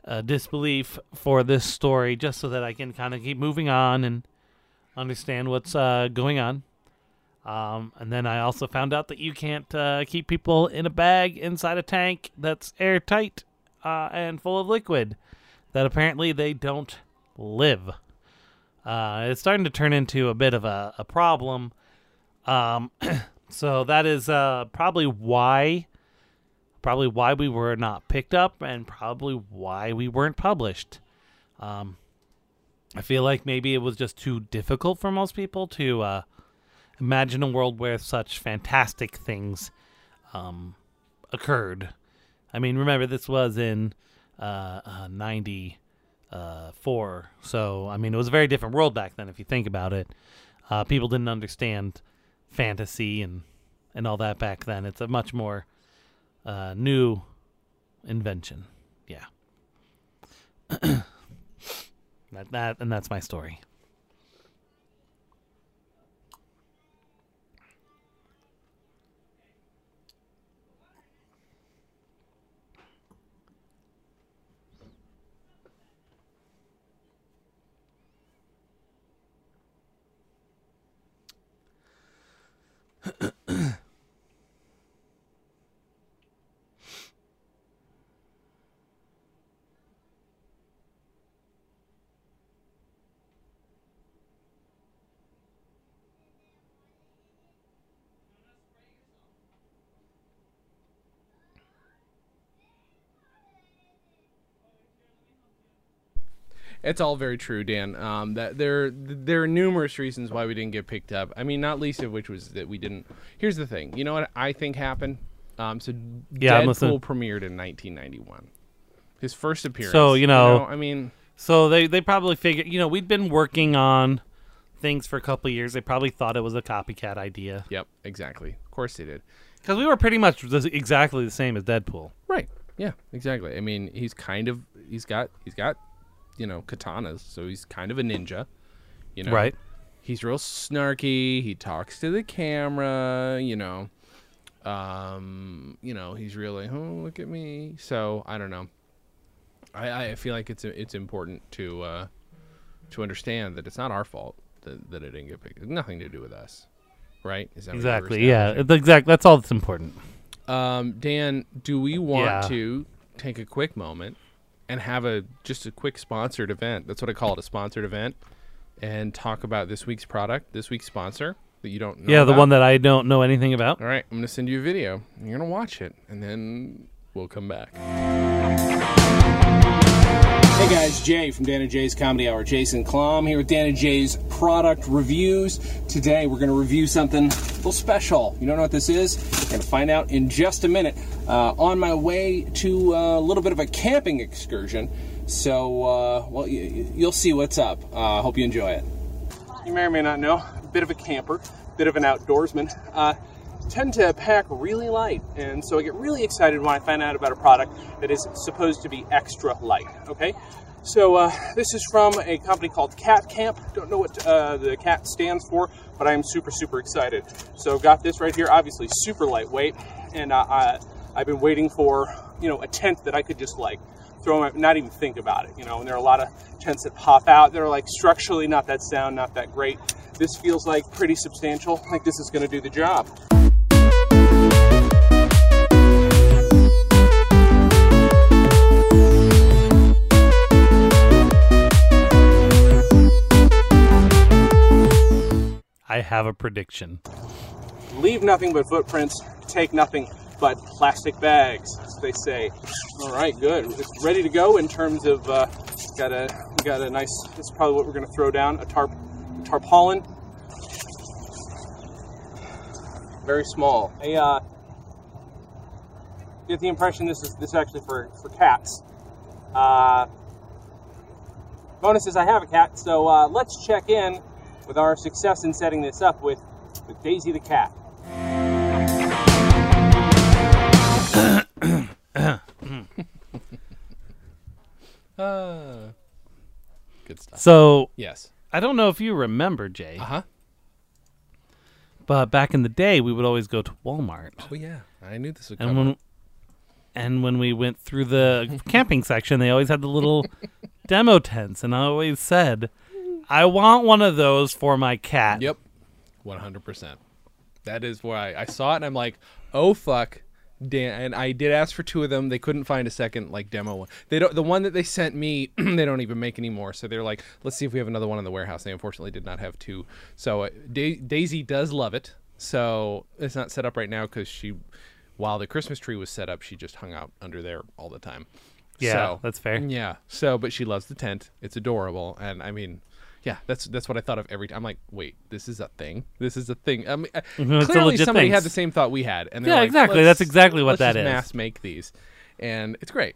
uh, disbelief for this story, just so that I can kind of keep moving on and understand what's uh, going on. Um, and then I also found out that you can't uh, keep people in a bag inside a tank that's airtight uh, and full of liquid. That apparently they don't live. Uh, it's starting to turn into a bit of a, a problem. Um, so that is uh, probably why, probably why we were not picked up, and probably why we weren't published. Um, I feel like maybe it was just too difficult for most people to uh, imagine a world where such fantastic things um, occurred. I mean, remember this was in uh, uh, '94, so I mean it was a very different world back then. If you think about it, uh, people didn't understand fantasy and and all that back then. It's a much more uh, new invention. Yeah. that that and that's my story. It's all very true, Dan. Um, that there there are numerous reasons why we didn't get picked up. I mean, not least of which was that we didn't. Here's the thing. You know what I think happened? Um, so Yeah, Deadpool premiered in 1991. His first appearance. So, you know- I mean, So they they probably figured, you know, we'd been working on things for a couple of years. They probably thought it was a copycat idea yep, exactly. Of course they did. because we were pretty much exactly the same as Deadpool. Right. Yeah, exactly. I mean, he's kind of he's got he's got you know katanas, so he's kind of a ninja. You know, Right. He's real snarky. He talks to the camera. You know, um, you know, he's really oh look at me. So I don't know. I I feel like it's it's important to uh, to understand that it's not our fault that, that it didn't get picked. It's nothing to do with us, right? Is that what you were Exactly. Yeah. establishing? The exact. That's all that's important. Um, Dan, do we want Yeah. to take a quick moment and have a just a quick sponsored event? That's what I call it, a sponsored event, and talk about this week's product, this week's sponsor that you don't know. yeah, the about? one that I don't know anything about. All right, I'm gonna send you a video. and You're gonna watch it, and then we'll come back. Hey guys, Jay from Dan and Jay's Comedy Hour. Jason Klom here with Dan and Jay's product reviews. Today we're going to review something a little special. You don't know what this is? We're going to find out in just a minute. Uh, on my way to uh, a little bit of a camping excursion. So, uh, well, you, you'll see what's up. I hope you enjoy it. You may or may not know, a bit of a camper, bit of an outdoorsman. Tend to pack really light, and so I get really excited when I find out about a product that is supposed to be extra light. Okay, so uh, this is from a company called Cat Camp. Don't know what uh, the cat stands for, but I am super super excited. So got this right here, obviously super lightweight, and uh, I, I've been waiting for you know a tent that I could just like throw my, not even think about it. You know, and there are a lot of tents that pop out. They're like structurally not that sound, not that great. This feels like pretty substantial. Like this is to do the job. I have a prediction. leave nothing but footprints, take nothing but plastic bags, as they say. All right, good. It's ready to go in terms of uh, got a got a nice. This is probably what we're going to throw down a tarp tarpaulin. Very small. I uh, get the impression this is this is actually for for cats. Uh, bonus is I have a cat, so uh, let's check in with our success in setting this up with, with Daisy the cat. Uh, good stuff. So Yes. I don't know if you remember, Jay, Uh huh. but back in the day, we would always go to Walmart, Oh yeah, I knew this would and come. when up. and when we went through the camping section, they always had the little demo tents, and I always said, "I want one of those for my cat." Yep, one hundred percent. That is why I saw it, and I'm like, oh fuck. Dan, and I did ask for two of them. They couldn't find a second like demo one. They don't. The one that they sent me, they don't even make anymore. So they're like, let's see if we have another one in the warehouse. They unfortunately did not have two. So uh, da- Daisy does love it. So it's not set up right now because she, while the Christmas tree was set up, she just hung out under there all the time. Yeah, So- that's fair. Yeah. So, but she loves the tent. It's adorable, and I mean, yeah, that's that's what I thought of every time. I'm like, wait, this is a thing. This is a thing. I mean, Mhm, clearly somebody thing. had the same thought we had, and Yeah, like, exactly. That's exactly what let's that just is." Mass make these, and it's great.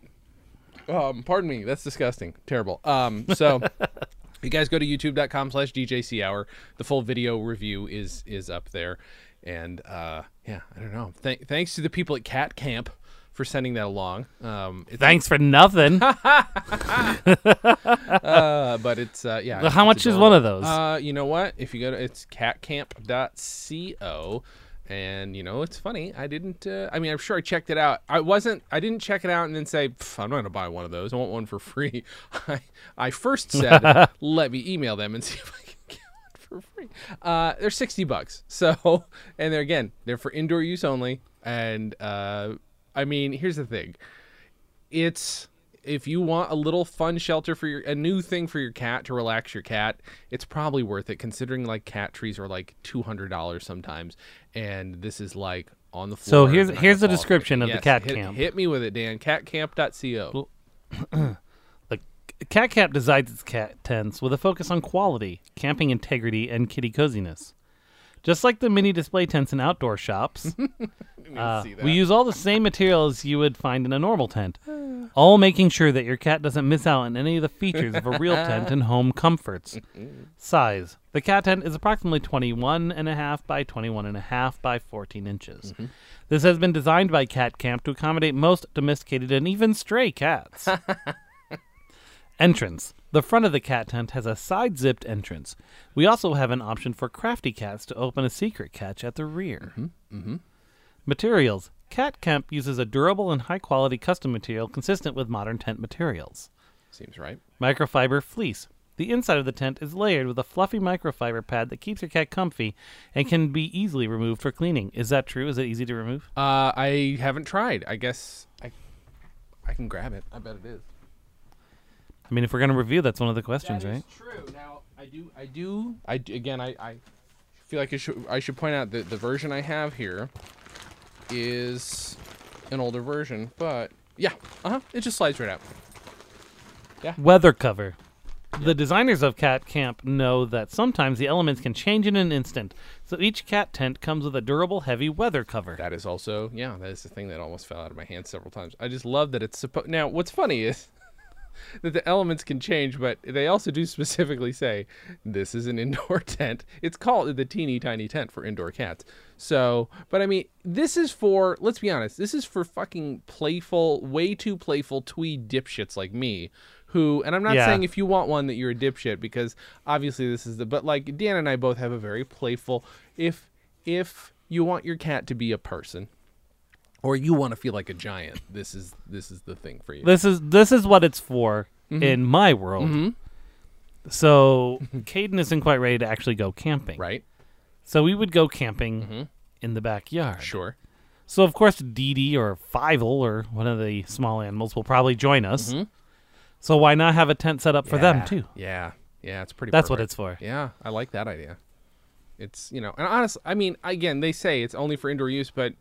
Um, pardon me, that's disgusting, terrible. Um, so. You guys go to youtube.com slash DJC hour. The full video review is is up there. And uh, yeah, I don't know. Th- thanks to the people at Cat Camp for sending that along. Um, Thanks for nothing. Uh, but it's uh, yeah. Well, how much is one of those? Uh, you know what? If you go to it's catcamp.co, and you know it's funny. I didn't. Uh, I mean, I'm sure I checked it out. I wasn't. I didn't check it out and then say I'm not gonna buy one of those. I want one for free. I I first said let me email them and see if I can get one for free. Uh, they're sixty bucks. So and they're again they're for indoor use only. And uh, I mean, here's the thing it's if you want a little fun shelter for your a new thing for your cat to relax your cat it's probably worth it considering like cat trees are like $200 sometimes and this is like on the floor. So here's- here's the description of the cat hit, camp. hit me with it dan catcamp.co The Cat Camp designs its cat tents with a focus on quality, camping integrity, and kitty coziness. Just like the mini display tents in outdoor shops, uh, we use all the same materials you would find in a normal tent, all making sure that your cat doesn't miss out on any of the features of a real tent and home comforts. Size: The cat tent is approximately 21 and a half by 21 and a half by 14 inches. This has been designed by Cat Camp to accommodate most domesticated and even stray cats. Entrance. The front of the cat tent has a side zipped entrance. We also have an option for crafty cats to open a secret catch at the rear. Materials. Cat Camp uses a durable and high quality custom material consistent with modern tent materials. seems right Microfiber fleece. The inside of the tent is layered with a fluffy microfiber pad that keeps your cat comfy and can be easily removed for cleaning. Is that true? Is it easy to remove? uh, i haven't tried i guess i i can grab it i bet it is I mean, if we're going to review, that's one of the questions, right? true. Now I do, I do, I d- again, I, I feel like I should, I should point out that the version I have here is an older version, but yeah, uh huh, it just slides right out. Yeah. Weather cover. The designers of Cat Camp know that sometimes the elements can change in an instant, so each cat tent comes with a durable, heavy weather cover. That is also, yeah, that is the thing that almost fell out of my hand several times. I just love that it's supposed. Now, what's funny is that the elements can change, but they also do specifically say this is an indoor tent. It's called the teeny tiny tent for indoor cats. So, but I mean, this is for, let's be honest, this is for fucking playful, way too playful twee dipshits like me. Who, and I'm not Yeah. saying if you want one that you're a dipshit because obviously this is the, but like Dan and I both have a very playful, if, if you want your cat to be a person, or you want to feel like a giant, this is this is the thing for you. This is this is what it's for Mm-hmm. in my world. So Caden isn't quite ready to actually go camping. right? So we would go camping in the backyard. Mm-hmm. Sure. So of course Dee Dee or Fievel or one of the small animals will probably join us. So why not have a tent set up for them Mm-hmm. Too? Yeah. Yeah, it's pretty That's what it's for. Yeah, I like that idea. It's, you know, and honestly, I mean, again, they say it's only for indoor use, but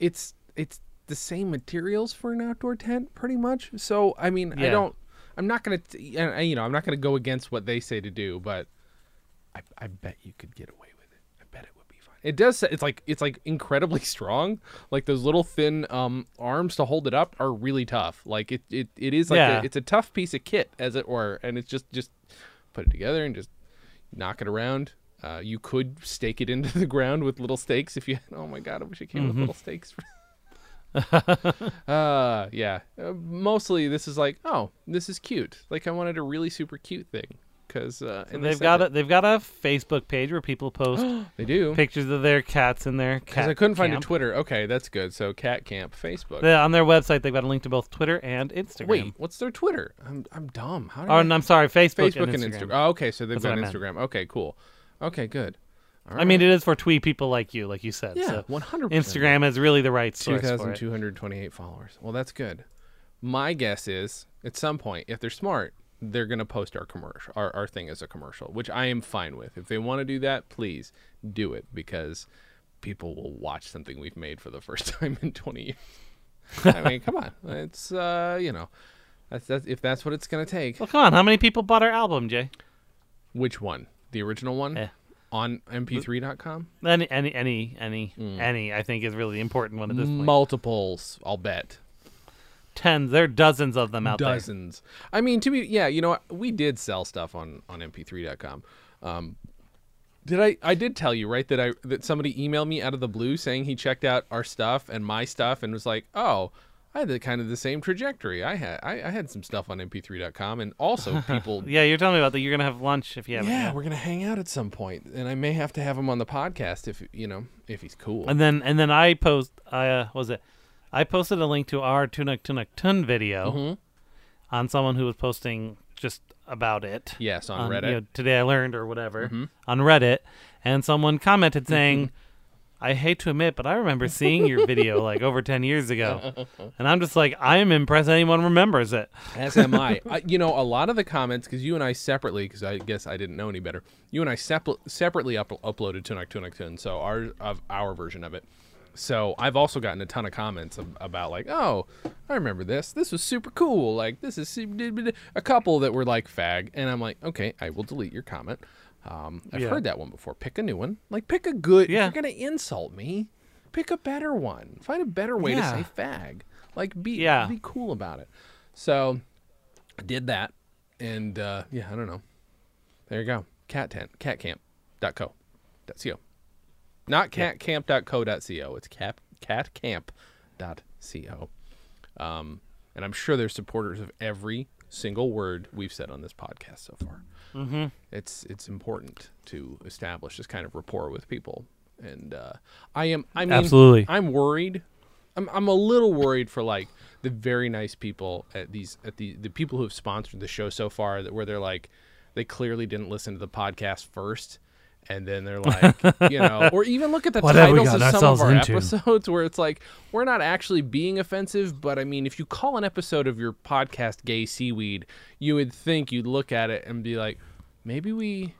it's it's the same materials for an outdoor tent pretty much. So, I mean, I don't I'm not going to you know, I'm not going to go against what they say to do, but I I bet you could get away with it. I bet it would be fine. It does it's like it's like incredibly strong. Like those little thin um arms to hold it up are really tough. Like it it, it is like Yeah. a, it's a tough piece of kit as it were, and it's just just put it together and just knock it around. Uh, you could stake it into the ground with little stakes if you. Oh my god, I wish it came with little stakes. uh, yeah. Uh, mostly, this is like, oh, this is cute. Like I wanted a really super cute thing because uh, and they They've got a they've got a Facebook page where people post They do. pictures of their cats in their Because I couldn't find a. Twitter. Okay, that's good. So Cat Camp Facebook. They- on their website, they've got a link to both Twitter and Instagram. Wait, what's their Twitter? I'm I'm dumb. How do Oh, I... and I'm sorry, Facebook, Facebook and and Instagram. Instagram. Oh, okay, so they've That's got Instagram. Okay, cool. Okay, good. All I mean, it is for twee people like you, like you said. Yeah, so 100%. Instagram is really the right source for 2,228 followers. Well, that's good. My guess is at some point, if they're smart, they're going to post our commercial, our, our thing as a commercial, which I am fine with. If they want to do that, please do it because people will watch something we've made for the first time in 20 years. I mean, come on. It's, uh, you know, that's, that's, if that's what it's going to take. Well, come on, how many people bought our album, Jay? Which one? The original one? Eh. On mp3.com? Any, any, any, any, Hmm. any. I think is really the important one at this point. Multiples, I'll bet. Tens. There are dozens of them out there. dozens. I mean, to be yeah, you know, we did sell stuff on on mp3.com. Um, did I? I did tell you right that I that somebody emailed me out of the blue saying he checked out our stuff and my stuff and was like, oh. I had the kind of the same trajectory. I had I, I had some stuff on mp3.com and also people. Yeah, you're telling me about that. You're gonna have lunch if you haven't. yeah, yet. we're gonna hang out at some point, and I may have to have him on the podcast if you know if he's cool. And then and then I post. I uh, what was it? I posted a link to our Tunak Tunak Tun video Mm-hmm. on someone who was posting just about it. yes, on, on, Reddit. you know, today I learned or whatever Mm-hmm. on Reddit, and someone commented saying, "I hate to admit, but I remember seeing your video like over ten years ago," and I'm just like, I am impressed anyone remembers it. As am I. I. You know, a lot of the comments, because you and I separately, because I guess I didn't know any better. You and I sepl- separately up- uploaded Tunak Tunak Tun, so our of our version of it. So I've also gotten a ton of comments ab- about like, oh, I remember this. This was super cool. Like this is a couple that were like fag, and I'm like, okay, I will delete your comment. Um, I've Yeah. heard that one before. Pick a new one. Like pick a good. Yeah. If you're gonna insult me, pick a better one. Find a better way Yeah. to say fag. Like be Yeah. be cool about it. So I did that, and uh, yeah, I don't know. There you go. Cat tent, catcamp.co, .co. Not catcamp.co.co. It's cap catcamp.co. Um, and I'm sure they're supporters of every single word we've said on this podcast so far. Mm-hmm. It's it's important to establish this kind of rapport with people, and uh, I am. I mean, Absolutely. I'm worried. I'm I'm a little worried for like the very nice people at these at the the people who have sponsored the show so far that where they're like they clearly didn't listen to the podcast first and then they're like you know or even look at the What have we titles of some of our into? episodes where it's like we're not actually being offensive but i mean if you call an episode of your podcast gay seaweed you would think you'd look at it and be like maybe we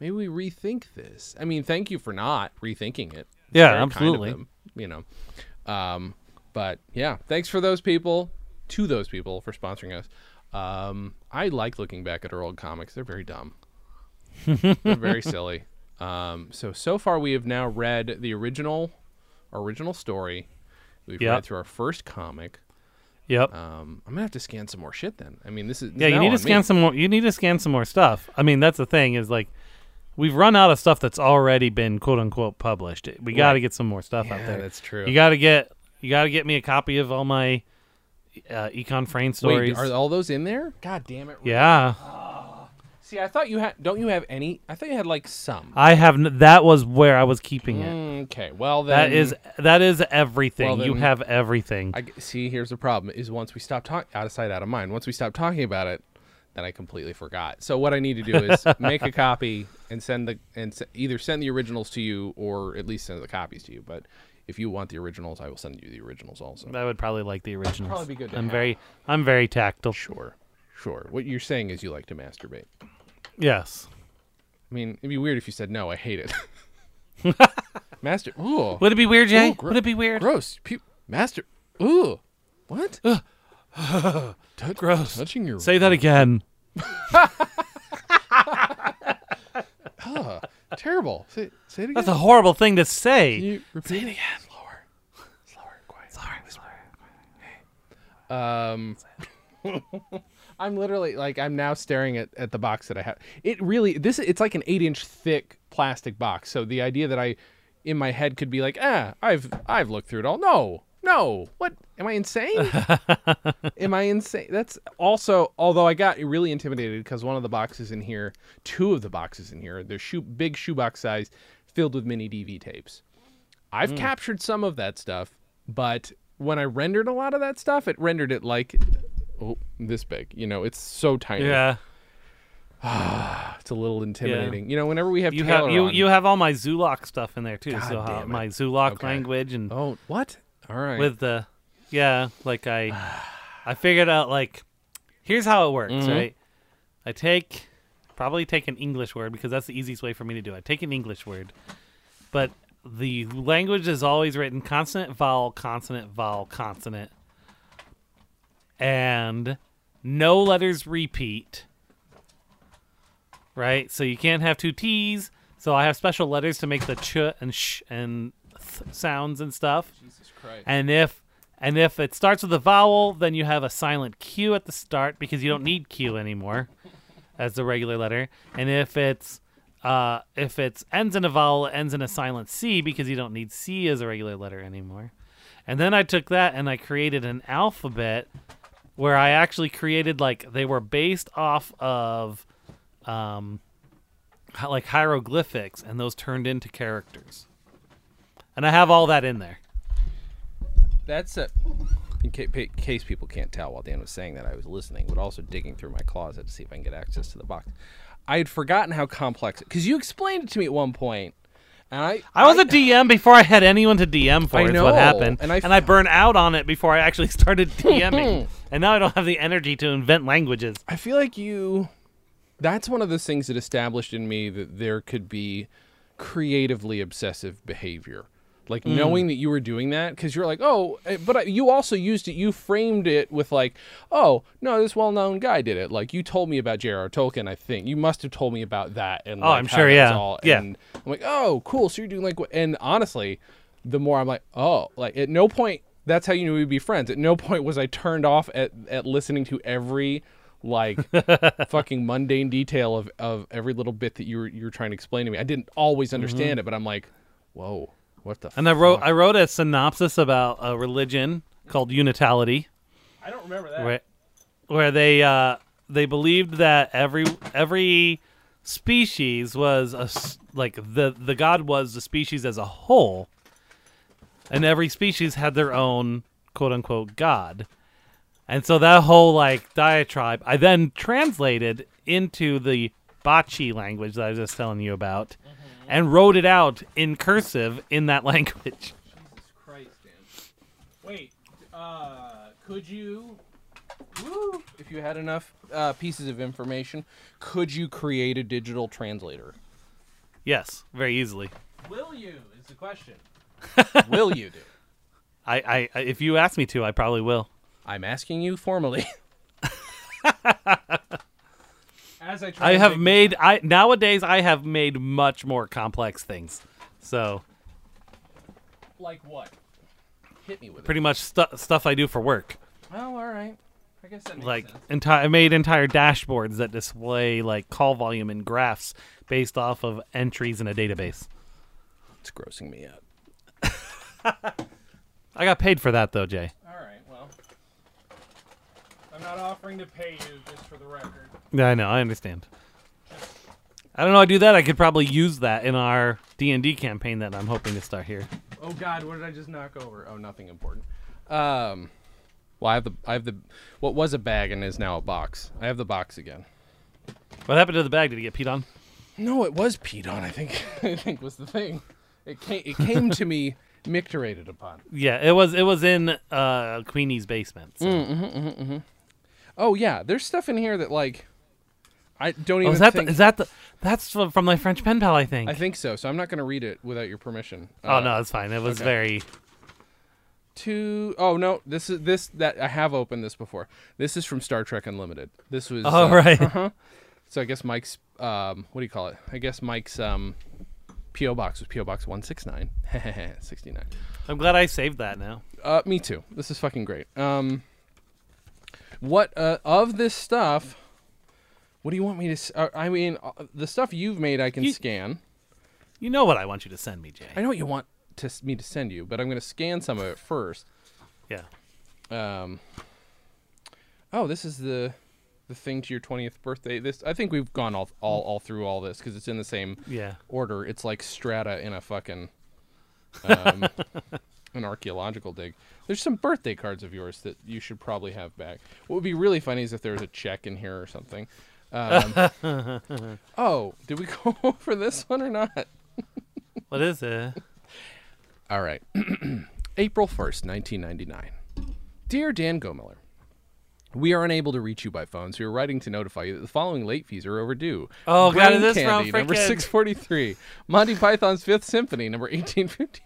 maybe we rethink this i mean thank you for not rethinking it It's Yeah, very kind of absolutely. them, you know um but yeah thanks for those people to those people for sponsoring us Um, I like looking back at our old comics. They're very dumb. They're very silly. Um, so so far we have now read the original original story. We've Yep. read through our first comic. Yep. Um, I'm gonna have to scan some more shit then. I mean, this is yeah, you need to scan me. some more. You need to scan some more stuff. I mean, that's the thing is like, we've run out of stuff that's already been quote unquote published. We got to get some more stuff out Yeah, there. that's true. You got to get you got to get me a copy of all my uh, Econ Frame stories. Wait, are all those in there? God damn it! yeah, See, I thought you had. Don't you have any? I thought you had like some. I have. N- that was where I was keeping it. Okay, well then That is that is everything. Well, you then- have everything. I g- see. Here's the problem: is once we stop talking, out of sight, out of mind. Once we stop talking about it, then I completely forgot. So what I need to do is make a copy and send the and s- either send the originals to you or at least send the copies to you. But if you want the originals, I will send you the originals also. I would probably like the originals. probably be good to I'm have. very I'm very tactile. Sure, sure. What you're saying is you like to masturbate. Yes. I mean, it'd be weird if you said no. I hate it. Master. Ooh. Would it be weird, Jay? Ooh, gro- Would it be weird? Gross. Pu- master. Ooh. What? Tou- Gross. Touching your. Say that again. Ah, terrible. Say, say it again. That's a horrible thing to say. Can you repeat it again? Slower. Slower. Quiet. Sorry. Um. I'm literally like I'm now staring at, at the box that I have. It really this it's like an eight inch thick plastic box. So the idea that I in my head could be like, ah, I've I've looked through it all. No, no. What am I insane? am I insane? That's also although I got really intimidated because one of the boxes in here, two of the boxes in here, they're shoe big shoebox size, filled with mini DV tapes. I've captured some of that stuff, but when I rendered a lot of that stuff, it rendered it like oh, this big. You know, it's so tiny. Yeah. It's a little intimidating. You know, whenever we have You Taylor have you on- you have all my Zulok stuff in there too. God so damn it. my Zulok Okay. language and Oh, what? All right. with the yeah, like I I figured out like here's how it works, Mhm. right? I take probably take an English word because that's the easiest way for me to do it. I take an English word, but the language is always written consonant, vowel, consonant, vowel, consonant, and no letters repeat. Right, so you can't have two T's. So I have special letters to make the ch and sh and th sounds and stuff. Jesus Christ. And if and if it starts with a vowel, then you have a silent Q at the start because you don't need Q anymore as the regular letter. And if it's uh, if it's ends in a vowel, it ends in a silent C because you don't need C as a regular letter anymore. And then I took that and I created an alphabet where I actually created like they were based off of um, like hieroglyphics, and those turned into characters. And I have all that in there. That's a. In case people can't tell, while Dan was saying that, I was listening, but also digging through my closet to see if I can get access to the box. I had forgotten how complex because you explained it to me at one point, and I I was a DM before I had anyone to DM for. I is know, what happened, and and I I, burned out on it before I actually started DMing, and now I don't have the energy to invent languages. I feel like you. That's one of those things that established in me that there could be creatively obsessive behavior. Like Mm. knowing that you were doing that because you're like, oh, eh, but I- you also used it. You framed it with like, oh no, this well-known guy did it. Like you told me about J.R.R. Tolkien. I think you must have told me about that. And Oh, like, I'm sure, yeah. all- Yeah. And I'm like, oh, cool. So you're doing like, and honestly, the more I'm like, oh, like at no point. That's how you knew we'd be friends. At no point was I turned off at, at listening to every like fucking mundane detail of, of every little bit that you were you were trying to explain to me. I didn't always understand it, but I'm like, whoa, what the? And I wrote? I wrote a synopsis about a religion called Unitality, I don't remember that. where where they uh, they believed that every every species was a s like the the god was the species as a whole, and every species had their own quote unquote god. And so that whole like diatribe, I then translated into the Bachi language that I was just telling you about, and wrote it out in cursive in that language. Jesus Christ, Dan. Wait, uh, could you? Woo, if you had enough uh, pieces of information, could you create a digital translator? Yes, very easily. Will you? Is the question. Will you do? I, I, I if you ask me to, I probably will. I'm asking you formally. As I try I have made I nowadays I have made much more complex things. So like what? Hit me with pretty much stu- stuff I do for work. it. Oh, all right. I guess that makes Like sense. entire I made entire dashboards that display like call volume and graphs based off of entries in a database. It's grossing me out. I got paid for that though, Jay. All right. Well, I'm not offering to pay you, just for the record. Yeah, I know. I understand. I don't know. I do that. I could probably use that in our D and D campaign that I'm hoping to start here. Oh God, what did I just knock over? Oh, nothing important. Um, well, I have the I have the what was a bag and is now a box. I have the box again. What happened to the bag? Did it get peed on? No, it was peed on. I think I think was the thing. It came it came to me micturated upon. Yeah, it was. It was in uh, Queenie's basement. so- Oh yeah, there's stuff in here that like I don't Oh, even is that think. the, is that the, that's from my French pen pal? I think. I think so. So I'm not going to read it without your permission. oh Uh, no, it's fine. It was okay. very. Two oh no, this is this that I have opened this before. This is from Star Trek Unlimited. This was Oh uh, right. Uh-huh. So I guess Mike's um what do you call it? I guess Mike's um PO box was PO box 169. 69. I'm glad I saved that now. Uh me too. This is fucking great. Um what uh of this stuff what do you want me to s- uh, I mean uh, the stuff you've made I can You- scan. You know what I want you to send me, Jay. I know what you want to s- me to send you, but I'm going to scan some of it first. Yeah. Um. Oh, this is the the thing to your twentieth birthday. This I think we've gone all all, all through all this because it's in the same Yeah. order. It's like strata in a fucking um, an archaeological dig. There's some birthday cards of yours that you should probably have back. What would be really funny is if there was a check in here or something. Um, oh, did we go over this one or not? What is it? All right. April 1st, 1999. Dear Dan Gomiller, we are unable to reach you by phone, so we are writing to notify you that the following late fees are overdue. Oh, God, Brain is this from Candy, number 643. Monty Python's Fifth Symphony, number 1852.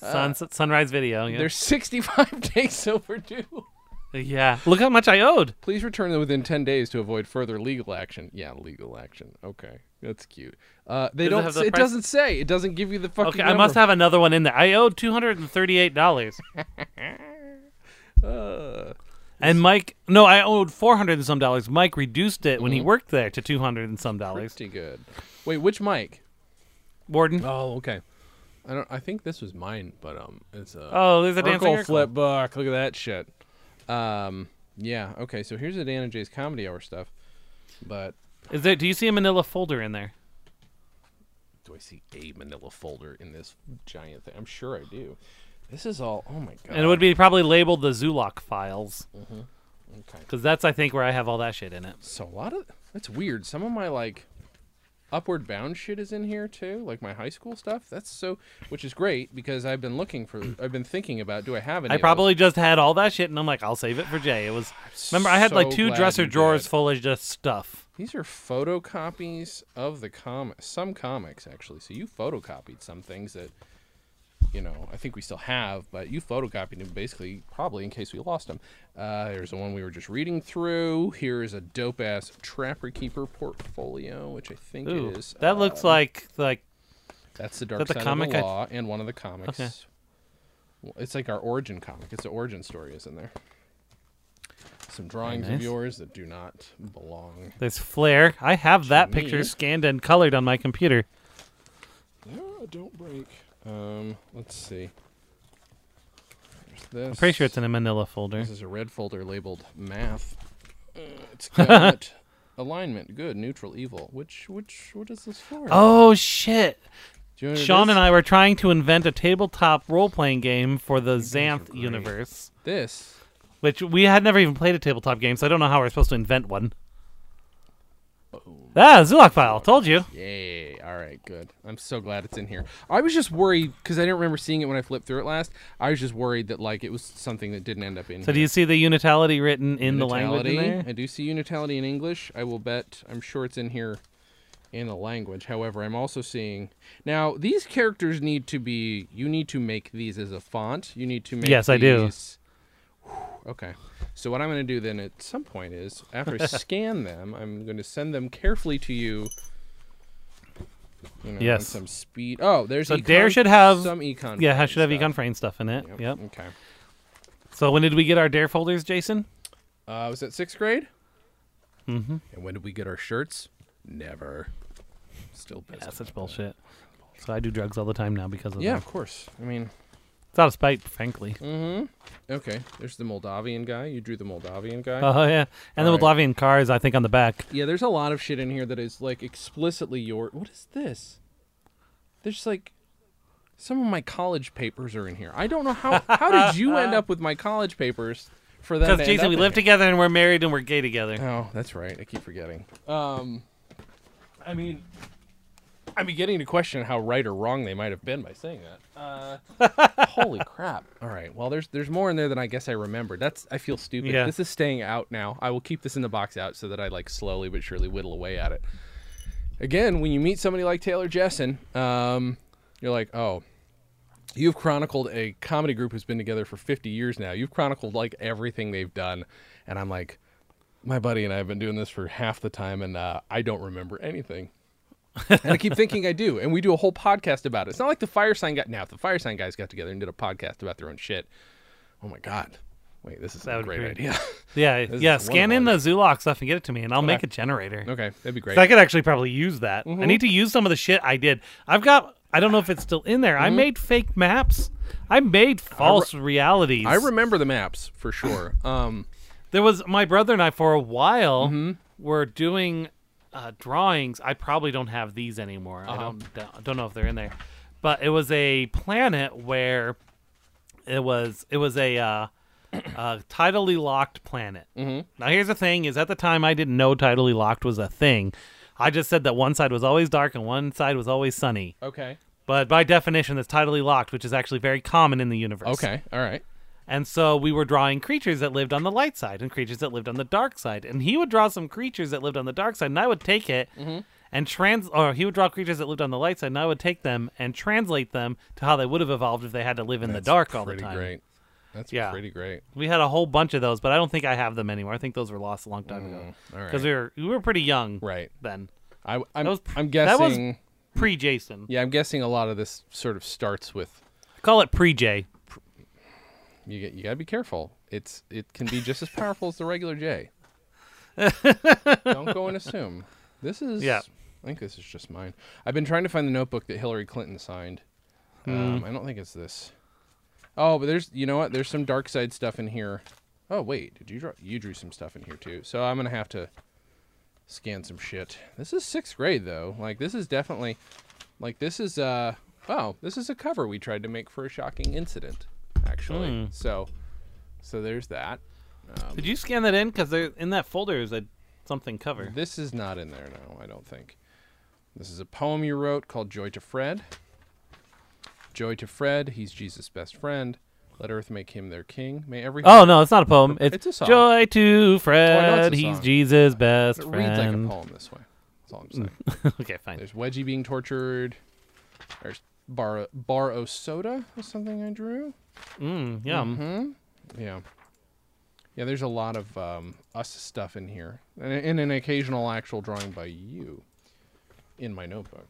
Sunset Sunrise Video. Yeah. They're 65 days overdue. yeah. Look how much I owed. Please return them within 10 days to avoid further legal action. Yeah, legal action. Okay. That's cute. Uh, they Does it don't. have the It, price? doesn't say. It doesn't give you the fucking. Okay, I must number. have another one in there. I owed two hundred and thirty-eight dollars. Uh, And Mike, no, I owed four hundred and some dollars. Mike reduced it Mm-hmm. when he worked there to two hundred and some dollars. pretty good. Wait, which mic? Warden. Oh, okay. I don't. I think this was mine, but um, it's a Oh, there's a dancing Urkel Urkel. flip book. Look at that shit. Um, yeah. Okay, so here's the Dan and Jay's comedy hour stuff. But Is there? Do you see a Manila folder in there? do I see a Manila folder in this giant thing? I'm sure I do. This is all. Oh my god. And it would be probably labeled the Zulok files, Mm-hmm. okay. because that's I think where I have all that shit in it. So a lot of that's weird. Some of my like upward bound shit is in here too, like my high school stuff. That's so, which is great because I've been looking for. I've been thinking about do I have any? I probably just had all that shit, and I'm like, I'll save it for Jay. It was. Remember, I had like two dresser drawers did. full of just stuff. These are photocopies of the com some comics actually. So you photocopied some things that you know I think we still have, but you photocopied them basically probably in case we lost them. Uh, there's the one we were just reading through. Here is a dope ass Trapper Keeper portfolio, which I think Ooh, is that looks uh, like like that's the Dark the Side comic of the Law and one of the comics. Okay. Well, It's like our origin comic. It's the origin story is in there. Some drawings of yours that do not belong. there's Flair. I have that me. picture scanned and colored on my computer. No, don't break. Um, let's see. There's this. I'm pretty sure it's in a Manila folder. This is a red folder labeled math. Uh, it's got alignment, good, neutral, evil. Which, which, what is this for? Oh shit! You know Sean and I were trying to invent a tabletop role-playing game for the Xanth universe, This. which we had never even played a tabletop game, so I don't know how we're supposed to invent one. Oh. Ah, Zulok file. Told you. Yay! All right, good. I'm so glad it's in here. I was just worried because I didn't remember seeing it when I flipped through it last. I was just worried that like it was something that didn't end up in. So here. do you see the unitality written in the language in there? I do see unitality in English. I will bet. I'm sure it's in here in the language. However, I'm also seeing now these characters need to be. You need to make these as a font. You need to make. Yes, I do. these- Okay. So what I'm going to do then at some point is after I scan them, I'm going to send them carefully to you. you know, Yes. Some speed. Oh, there's So econ, Dare should have- some econ. Yeah, I should have stuff. econ frame stuff in it. Yep. Yep. Okay. So when did we get our DARE folders, Jason? Uh, was that sixth grade? Mm-hmm. And when did we get our shirts? Never. Still pissed. That's such bullshit. So I do drugs all the time now because of Yeah, that. of course. I mean, It's out of spite, frankly. mm-hmm. Okay, there's the Moldavian guy. You drew the Moldavian guy. Oh yeah, and the All right. Moldavian cars I think on the back. Yeah, there's a lot of shit in here that is like explicitly your. What is this? There's like some of my college papers are in here. I don't know how. How did you end up with my college papers for that. Because Jason, we live here? together and we're married and we're gay together. Oh, that's right. I keep forgetting. Um, I mean, I'm beginning to question how right or wrong they might have been by saying that. Uh, holy crap! All right. Well, there's there's more in there than I guess I remembered. That's I feel stupid. Yeah. This is staying out now. I will keep this in the box out so that I like slowly but surely whittle away at it. Again, when you meet somebody like Taylor Jessen, um, you're like, oh, you've chronicled a comedy group who's been together for 50 years now. You've chronicled like everything they've done, and I'm like, my buddy and I have been doing this for half the time, and uh, I don't remember anything. And I keep thinking I do, and we do a whole podcast about it. It's not like the Firesign guy. Now, if the Firesign guys got together and did a podcast about their own shit, oh my god, wait, this is That a great idea. Yeah, yeah. Scan in the wonderful. Stuff and get it to me, and I'll make a generator. okay, that'd be great. So I could actually probably use that. Mm-hmm. I need to use some of the shit I did. I've got. I don't know if it's still in there. Mm-hmm. I made fake maps. I made false realities. I remember the maps for sure. Um, There was my brother and I for a while Mm-hmm. were doing uh, drawings. I probably don't have these anymore. Uh-huh. I don't don't- don't know if they're in there, but it was a planet where it was it was a uh, uh, tidally locked planet. Mm-hmm. Now here's the thing: is at the time I didn't know tidally locked was a thing. I just said that one side was always dark and one side was always sunny. okay, But by definition, it's tidally locked, which is actually very common in the universe. okay, all right. And so we were drawing creatures that lived on the light side and creatures that lived on the dark side. And he would draw some creatures that lived on the dark side, and I would take it Mm-hmm. and trans, or he would draw creatures that lived on the light side, and I would take them and translate them to how they would have evolved if they had to live in That's the dark all the pretty time. great. That's Yeah. pretty great. We had a whole bunch of those, but I don't think I have them anymore. I think those were lost a long time ago All right. because we were we were pretty young right. then, I, I'm, was- I'm that was- pre Jason. Yeah, I'm guessing a lot of this sort of starts with Call it pre J. you. Get, you gotta be careful. It's it can be just as powerful as the regular J. Don't go and assume. This is. Yeah. I think this is just mine. I've been trying to find the notebook that Hillary Clinton signed. Hmm. Um, I don't think it's this. Oh, but there's you know what? There's some dark side stuff in here. Oh wait, did you draw? You drew some stuff in here too. So I'm gonna have to scan some shit. This is sixth grade though. Like this is definitely, like this is uh oh this is a cover we tried to make for a shocking incident, actually. Hmm. So, so there's that. Um, Did you scan that in? Because in that folder is a something cover. This is not in there now, I don't think. This is a poem you wrote called Joy to Fred. Joy to Fred, he's Jesus' best friend. Let earth make him their king. May every Oh no, it's not a poem. It's, It's a song. Joy to Fred. a He's. Jesus' best it friend. reads like a poem this way. That's all I'm saying. okay, fine. There's Wedgie being tortured. There's Bar Bar O Soda was something I drew. Mm, yum. hmm Yeah. Yeah, there's a lot of um, us stuff in here, and, and an occasional actual drawing by you in my notebook.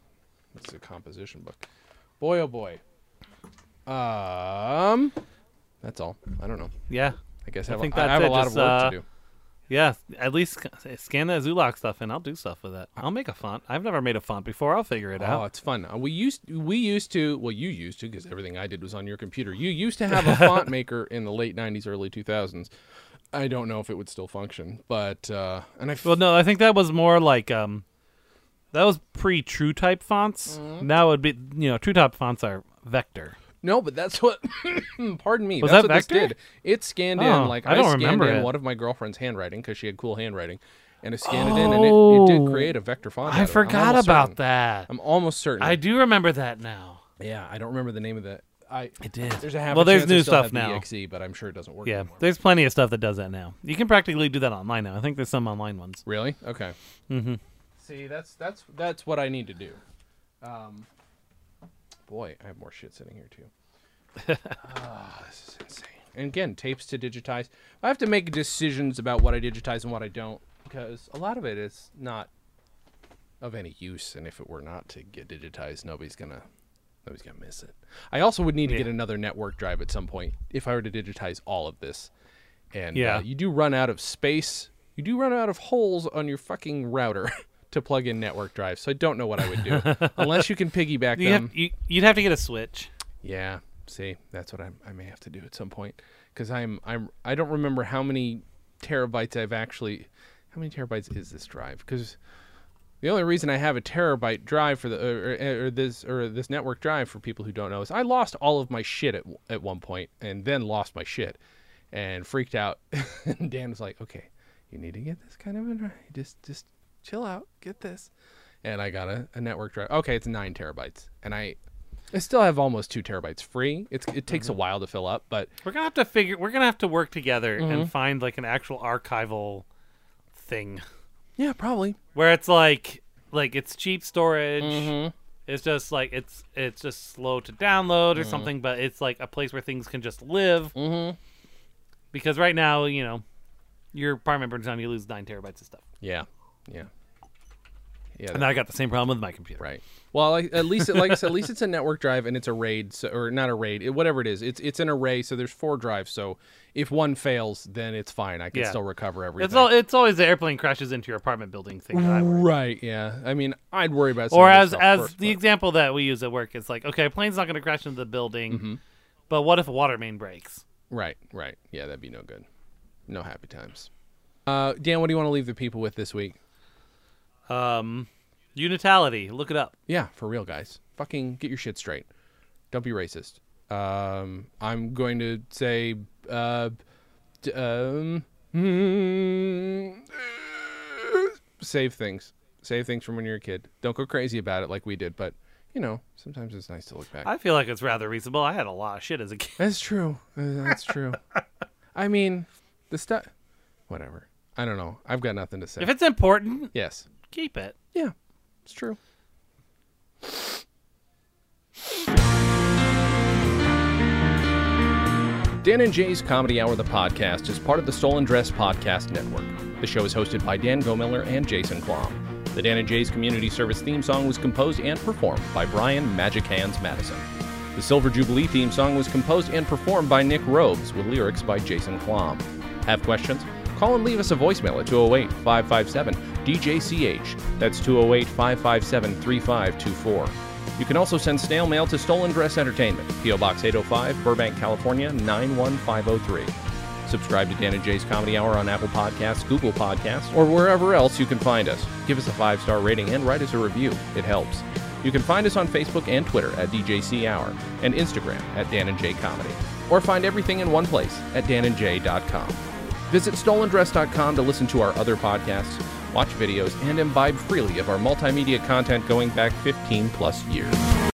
It's a composition book. Boy, oh boy. Um, that's all. I don't know. Yeah, I guess I I have, think a, I that's have a lot of work uh, to do. Yeah. At least scan that Zulok stuff and I'll do stuff with it. I'll make a font. I've never made a font before. I'll figure it Oh, out. Oh, it's fun. Uh, we used we used to well, you used to because everything I did was on your computer. You used to have a font maker in the late '90s, early 2000s. I don't know if it would still function, but uh, and I f- Well, no, I think that was more like um, that was pre TrueType fonts. Mm-hmm. Now it would be you know TrueType fonts are vector. No, but that's what. pardon me. Was that's that what vector? this did. It scanned Oh, in like I don't scanned remember in it. one of my girlfriend's handwriting because she had cool handwriting, and it scanned it in, and it, it did Oh. create a vector font. I of it. I'm forgot about certain. that. I'm almost certain. I do remember that now. yeah, I don't remember the name of that. I It did. there's a half. well, there's new stuff now. EXE, but I'm sure it doesn't work Yeah, anymore. there's plenty of stuff that does that now. You can practically do that online now. I think there's some online ones. Really? Okay. Mm-hmm. See, that's that's that's what I need to do. Um, boy, I have more shit sitting here too. Ah, this is insane. And again, tapes to digitize. I have to make decisions about what I digitize and what I don't because a lot of it is not of any use. And if it were not to get digitized, nobody's gonna nobody's gonna miss it. I also would need to Yeah. get another network drive at some point if I were to digitize all of this. And Yeah. uh, you do run out of space. You do run out of holes on your fucking router to plug in network drives. So I don't know what I would do unless you can piggyback You them. have, you, you'd have to get a switch. Yeah, see, that's what I I may have to do at some point because I'm I'm I don't remember how many terabytes I've actually. How many terabytes is this drive? Because the only reason I have a terabyte drive for the or, or, eh, or this or this network drive for people who don't know is I lost all of my shit at at one point and then lost my shit and freaked out. and Dan was like, "Okay, you need to get this kind of a drive. Just just chill out, get this." And I got a, a network drive. Okay, it's nine terabytes, and I I still have almost two terabytes free. It's it takes a while to fill up, but We're gonna have to figure. We're gonna have to work together Mm-hmm. and find like an actual archival thing yeah, probably. where it's like like it's cheap storage. Mm-hmm. It's just like it's it's just slow to download or something, but it's like a place where things can just live. Mm-hmm. Because right now, you know, your apartment burns down, you lose nine terabytes of stuff. Yeah, yeah, yeah. And I got the same problem with my computer. Right. Well, like, at least, like I said, at least it's a network drive and it's a RAID, so, or not a RAID, it, whatever it is. It's it's an array, so there's four drives. So if one fails, then it's fine. I can Yeah. still recover everything. It's all. It's always the airplane crashes into your apartment building thing. That I worry. right. Yeah. I mean, I'd worry about. Or as as first, the but- example that we use at work, it's like okay, a plane's not going to crash into the building, Mm-hmm. but what if a water main breaks? Right. Right. Yeah, that'd be no good. No happy times. Uh, Dan, what do you want to leave the people with this week? Um, unitality. Look it up. Yeah, for real, guys. Fucking get your shit straight. Don't be racist. Um, I'm going to say, uh, d- um, save things. Save things from when you're a kid. Don't go crazy about it like we did, but you know, sometimes it's nice to look back. I feel like it's rather reasonable. I had a lot of shit as a kid. That's true. Uh, That's true. I mean, the stuff. Whatever. I don't know. I've got nothing to say. If it's important, yes. Keep it. Yeah, it's true. Dan and Jay's Comedy Hour, the podcast, is part of the Stolen Dress Podcast Network. The show is hosted by Dan Gomiller and Jason Klom. The Dan and Jay's Community Service theme song was composed and performed by Brian Magic Hands Madison. The Silver Jubilee theme song was composed and performed by Nick Robes with lyrics by Jason Klom. Have questions? Call and leave us a voicemail at 208 557 DJCH. That's 208 557 3524. You can also send snail mail to Stolen Dress Entertainment, P.O. Box 805, Burbank, California 91503. Subscribe to Dan and Jay's Comedy Hour on Apple Podcasts, Google Podcasts, or wherever else you can find us. Give us a five star rating and write us a review. It helps. You can find us on Facebook and Twitter at DJC Hour and Instagram at Dan and Jay Comedy. Or find everything in one place at danandjay.com. Visit stolendress.com to listen to our other podcasts, watch videos, and imbibe freely of our multimedia content going back 15 plus years.